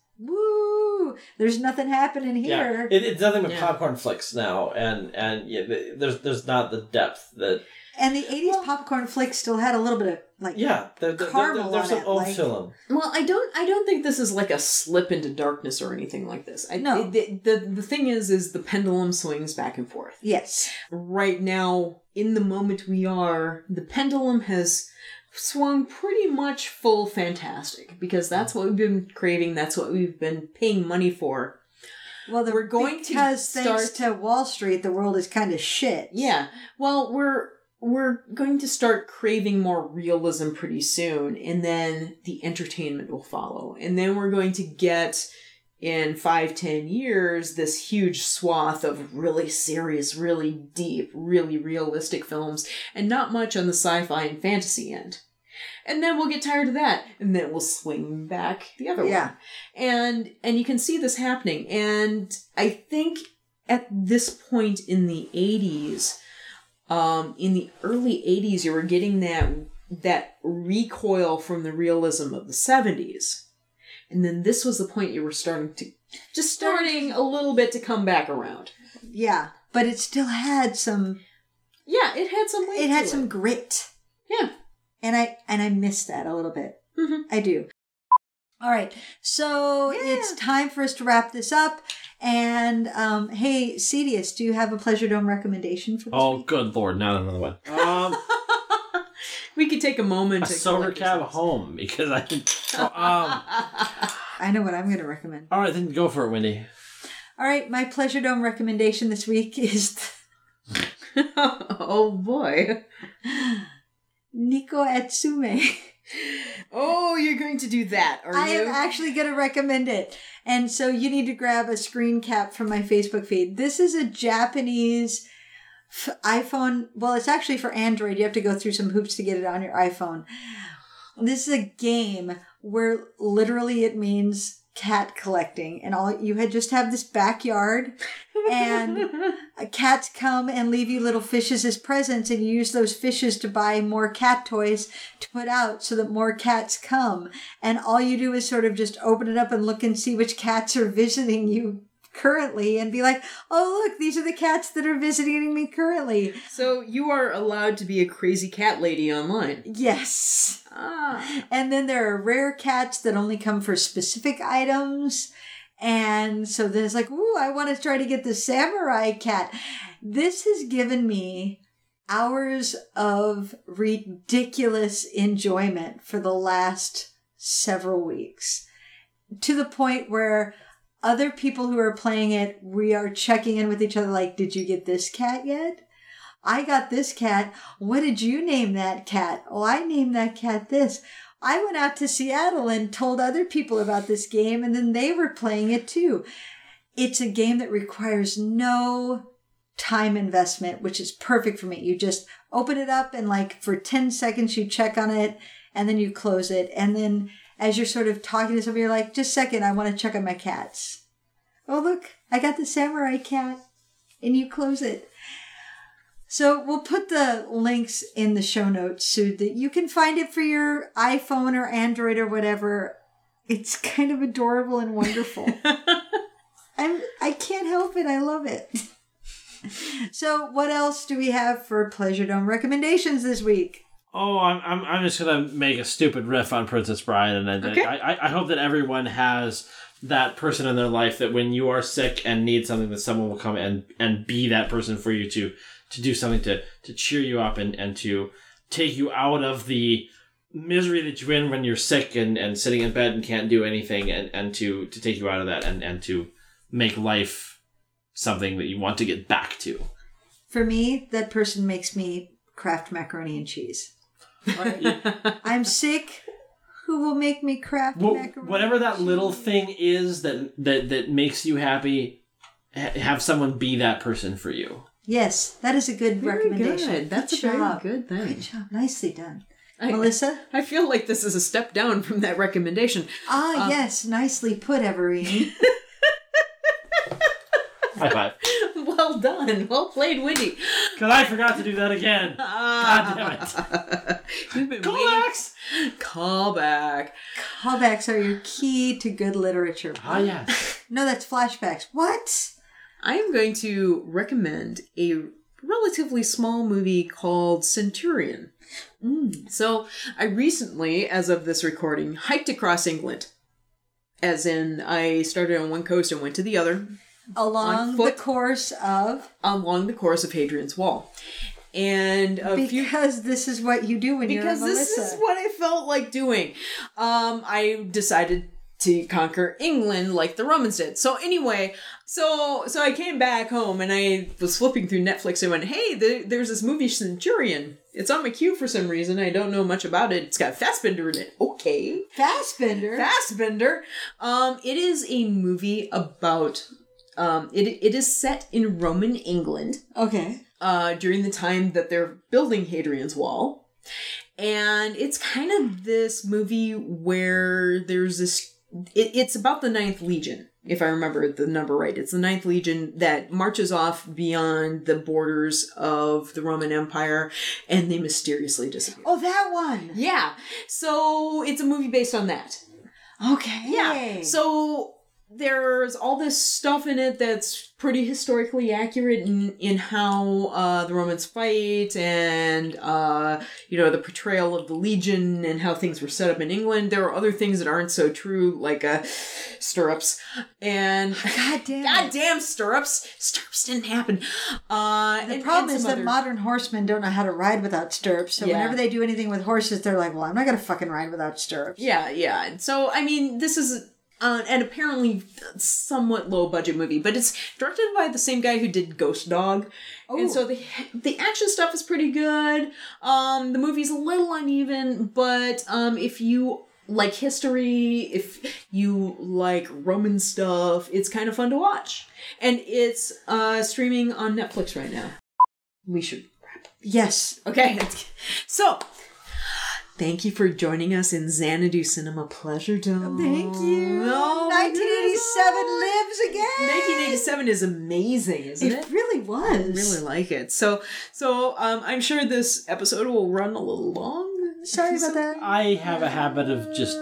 Speaker 1: woo. There's nothing happening here.
Speaker 3: Yeah. It, it's nothing but
Speaker 2: Yeah.
Speaker 3: popcorn flicks now, and and yeah, there's there's not the depth that
Speaker 1: and the '80s popcorn flicks still had a little bit of like
Speaker 3: yeah. There, there, there-
Speaker 1: Caramel
Speaker 3: there's
Speaker 1: on
Speaker 3: some
Speaker 1: it,
Speaker 3: old
Speaker 1: like-
Speaker 3: film.
Speaker 2: Well, I don't. I don't think this is like a slip into darkness or anything like this. I,
Speaker 1: No.
Speaker 2: The, the the thing is, is the pendulum swings back and forth.
Speaker 1: yes,
Speaker 2: Right now, in the moment we are, the pendulum has swung pretty much full fantastic because that's what we've been craving. That's what we've been paying money for.
Speaker 1: well, the,
Speaker 2: We're going to
Speaker 1: because thanks
Speaker 2: start-
Speaker 1: to Wall Street, the world is kind of shit.
Speaker 2: Yeah. Well, we're we're going to start craving more realism pretty soon, and then the entertainment will follow, and then we're going to get in five ten years this huge swath of really serious, really deep, really realistic films, and not much on the sci-fi and fantasy end. And then we'll get tired of that, and then we'll swing back the other way
Speaker 1: Yeah.
Speaker 2: and and you can see this happening and i think at this point in the 80s um in the early 80s you were getting that that recoil from the realism of the 70s and then this was the point you were starting to just starting a little bit to come back around
Speaker 1: Yeah, but it still had some.
Speaker 2: yeah it had some weight
Speaker 1: It had
Speaker 2: to
Speaker 1: some grit.
Speaker 2: yeah
Speaker 1: and I and I miss that a little bit.
Speaker 2: Mhm.
Speaker 1: I do. All right, so
Speaker 2: Yeah.
Speaker 1: it's time for us to wrap this up. And um, hey, Cedius, do you have a Pleasure Dome recommendation for this
Speaker 3: Oh,
Speaker 1: week?
Speaker 3: good lord! Not another one. Um,
Speaker 2: we could take a moment
Speaker 3: a
Speaker 2: to
Speaker 3: sober cab
Speaker 2: ourselves.
Speaker 3: home because I. Oh, um.
Speaker 1: I know what I'm going to recommend.
Speaker 3: All right, then go for it, Wendy.
Speaker 1: All right, my Pleasure Dome recommendation this week is
Speaker 2: oh boy
Speaker 1: Neko Atsume.
Speaker 2: Oh, you're going to do that, are
Speaker 1: I
Speaker 2: you?
Speaker 1: am actually going to recommend it. And so you need to grab a screen cap from my Facebook feed. This is a Japanese f- iPhone. Well, it's actually for Android. You have to go through some hoops to get it on your iPhone. This is a game where literally it means cat collecting and all you had just have this backyard and cats come and leave you little fishes as presents and you use those fishes to buy more cat toys to put out so that more cats come and all you do is sort of just open it up and look and see which cats are visiting you currently and be like oh look these are the cats that are visiting me currently.
Speaker 2: So you are allowed to be a crazy cat lady online.
Speaker 1: yes.
Speaker 2: Ah.
Speaker 1: and then there are rare cats that only come for specific items. And so then it's like ooh i want to try to get the samurai cat. This has given me hours of ridiculous enjoyment for the last several weeks. To the point where other people who are playing it we are checking in with each other like did you get this cat yet I got this cat. What did you name that cat? Oh, I named that cat this. I went out to Seattle and told other people about this game, and then they were playing it too. It's a game that requires no time investment, which is perfect for me. You just open it up and like for 10 seconds you check on it and then you close it. And then as you're sort of talking to somebody, you're like, just a second, I want to check on my cats. Oh, look, I got the samurai cat. And you close it. So we'll put the links in the show notes so that you can find it for your iPhone or Android or whatever. It's kind of adorable and wonderful. I'm I can't help it. I love it. So what else do we have for Pleasure Dome recommendations this week?
Speaker 3: Oh, I'm, I'm, I'm just gonna make a stupid riff on Princess Bride, and I,
Speaker 2: Okay.
Speaker 3: I, I- I hope that everyone has that person in their life that when you are sick and need something, that someone will come and and be that person for you to to do something to to cheer you up and and to take you out of the misery that you're in when you're sick and and sitting in bed and can't do anything, and and to to take you out of that and and to make life something that you want to get back to.
Speaker 1: For me, that person makes me craft macaroni and cheese. I'm sick. Who will make me craft
Speaker 3: Wh-
Speaker 1: macaroni?
Speaker 3: whatever that
Speaker 1: and
Speaker 3: little thing is that that that makes you happy ha- have someone be that person for you
Speaker 1: Yes, that is a good
Speaker 2: Very
Speaker 1: recommendation.
Speaker 2: good. That's
Speaker 1: good
Speaker 2: a very good thing.
Speaker 1: Good job. Nicely done.
Speaker 2: I,
Speaker 1: Melissa?
Speaker 2: I feel like this is a step down from that recommendation.
Speaker 1: Ah,
Speaker 2: Um,
Speaker 1: yes. Nicely put, Everine.
Speaker 3: high five
Speaker 2: well done. Well played, Wendy.
Speaker 3: because i forgot to do that again god damn it
Speaker 2: You've been
Speaker 3: Callbacks!
Speaker 2: waiting. Callback.
Speaker 1: Callbacks are your key to good literature.
Speaker 3: ah yes
Speaker 1: No, that's flashbacks. What?
Speaker 2: I am going to recommend a relatively small movie called Centurion. So, I recently, as of this recording, hiked across England. As in, I started on one coast and went to the other
Speaker 1: Along the course of
Speaker 2: along the course of Hadrian's Wall. And a few
Speaker 1: because this is what you do when
Speaker 2: because
Speaker 1: you're because
Speaker 2: this
Speaker 1: Melissa.
Speaker 2: is what I felt like doing. Um, I decided to conquer England like the Romans did. So anyway, so so I came back home and I was flipping through Netflix and went, "Hey, there, there's this movie Centurion. It's on my queue for some reason. I don't know much about it. It's got Fassbender in it. Okay,
Speaker 1: Fassbender.
Speaker 2: Fassbender. Um, it is a movie about. Um, it it is set in Roman England
Speaker 1: okay.
Speaker 2: uh, during the time that they're building Hadrian's Wall. And it's kind of this movie where there's this. It, it's about the Ninth Legion, if I remember the number right. It's the Ninth Legion that marches off beyond the borders of the Roman Empire and they mysteriously disappear.
Speaker 1: Oh, that one.
Speaker 2: Yeah. So it's a movie based on that.
Speaker 1: Okay.
Speaker 2: Yeah. So there's all this stuff in it that's pretty historically accurate in, in how uh, the Romans fight and, uh, you know, the portrayal of the legion and how things were set up in England. There are other things that aren't so true, like uh, stirrups. And.
Speaker 1: God damn.
Speaker 2: God damn stirrups! Stirrups didn't happen. Uh,
Speaker 1: The
Speaker 2: and-
Speaker 1: problem
Speaker 2: and
Speaker 1: is that
Speaker 2: other-
Speaker 1: modern horsemen don't know how to ride without stirrups. So
Speaker 2: Yeah.
Speaker 1: whenever they do anything with horses, they're like, "Well, I'm not gonna fucking ride without stirrups."
Speaker 2: Yeah, yeah. And So I mean, this is uh, an apparently somewhat low budget movie, but it's directed by the same guy who did Ghost Dog, and so the the action stuff is pretty good. Um, the movie's a little uneven, but um, if you like history, if you like Roman stuff, it's kind of fun to watch, and it's uh streaming on Netflix right now. We should
Speaker 1: Yes.
Speaker 2: Okay, so thank you for joining us in Xanadu Cinema Pleasure Dome.
Speaker 1: Thank you.
Speaker 2: Oh,
Speaker 1: 1987
Speaker 2: goodness.
Speaker 1: lives again.
Speaker 2: 1987 is amazing, isn't it?
Speaker 1: It really was.
Speaker 2: I really like it. So, so um, I'm sure this episode will run a little long.
Speaker 1: Sorry about that.
Speaker 3: i have a habit of just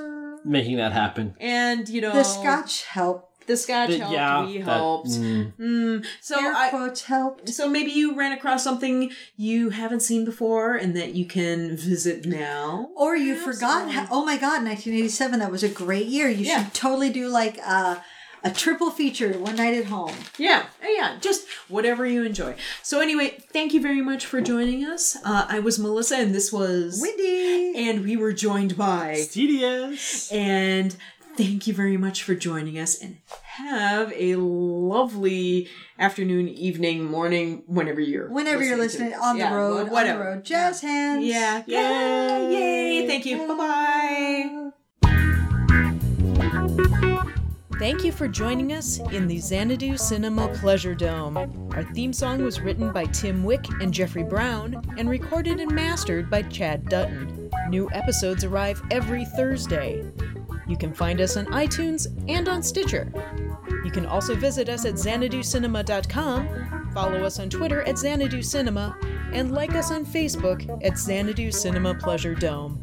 Speaker 3: making that happen
Speaker 2: And you know,
Speaker 1: The Scotch helped.
Speaker 2: The Scotch helped.
Speaker 3: yeah
Speaker 2: we
Speaker 3: that-
Speaker 2: helped.
Speaker 3: mm.
Speaker 2: Mm, so
Speaker 1: Air
Speaker 2: I,
Speaker 1: quotes helped.
Speaker 2: So maybe you ran across something you haven't seen before and that you can visit now.
Speaker 1: Or you
Speaker 2: Perhaps,
Speaker 1: forgot. How, oh my God, 1987. That was a great year. You
Speaker 2: Yeah.
Speaker 1: should totally do like a, a triple feature, one night at home.
Speaker 2: Yeah, yeah, just whatever you enjoy. So anyway, thank you very much for joining us. Uh, I was Melissa, and this was
Speaker 1: Wendy,
Speaker 2: and we were joined by
Speaker 3: tedious
Speaker 2: and thank you very much for joining us and
Speaker 4: have a lovely afternoon, evening, morning, whenever you're
Speaker 1: Whenever you're listening
Speaker 4: this.
Speaker 1: on the
Speaker 4: Yeah,
Speaker 1: road,
Speaker 4: whatever.
Speaker 1: on the road, jazz hands.
Speaker 4: Yeah.
Speaker 3: Yay.
Speaker 4: Yay. Thank you. Bye bye.
Speaker 2: Thank you for joining us in the Xanadu Cinema Pleasure Dome. Our theme song was written by Tim Wick and Jeffrey Brown and recorded and mastered by Chad Dutton. New episodes arrive every Thursday. You can find us on iTunes and on Stitcher. You can also visit us at xanaducinema.com, follow us on Twitter at Xanadu Cinema, and like us on Facebook at Xanadu Cinema Pleasure Dome.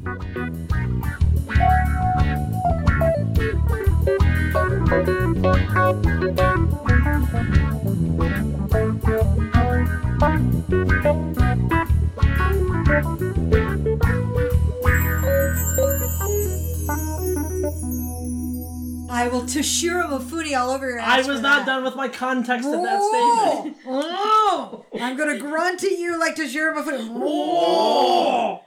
Speaker 1: I will Toshiro Mifune all over your ass.
Speaker 3: I
Speaker 1: was
Speaker 3: not
Speaker 1: that.
Speaker 3: done with my context of that statement.
Speaker 1: oh, I'm gonna grunt at you like Toshiro Mifune.
Speaker 3: Oh!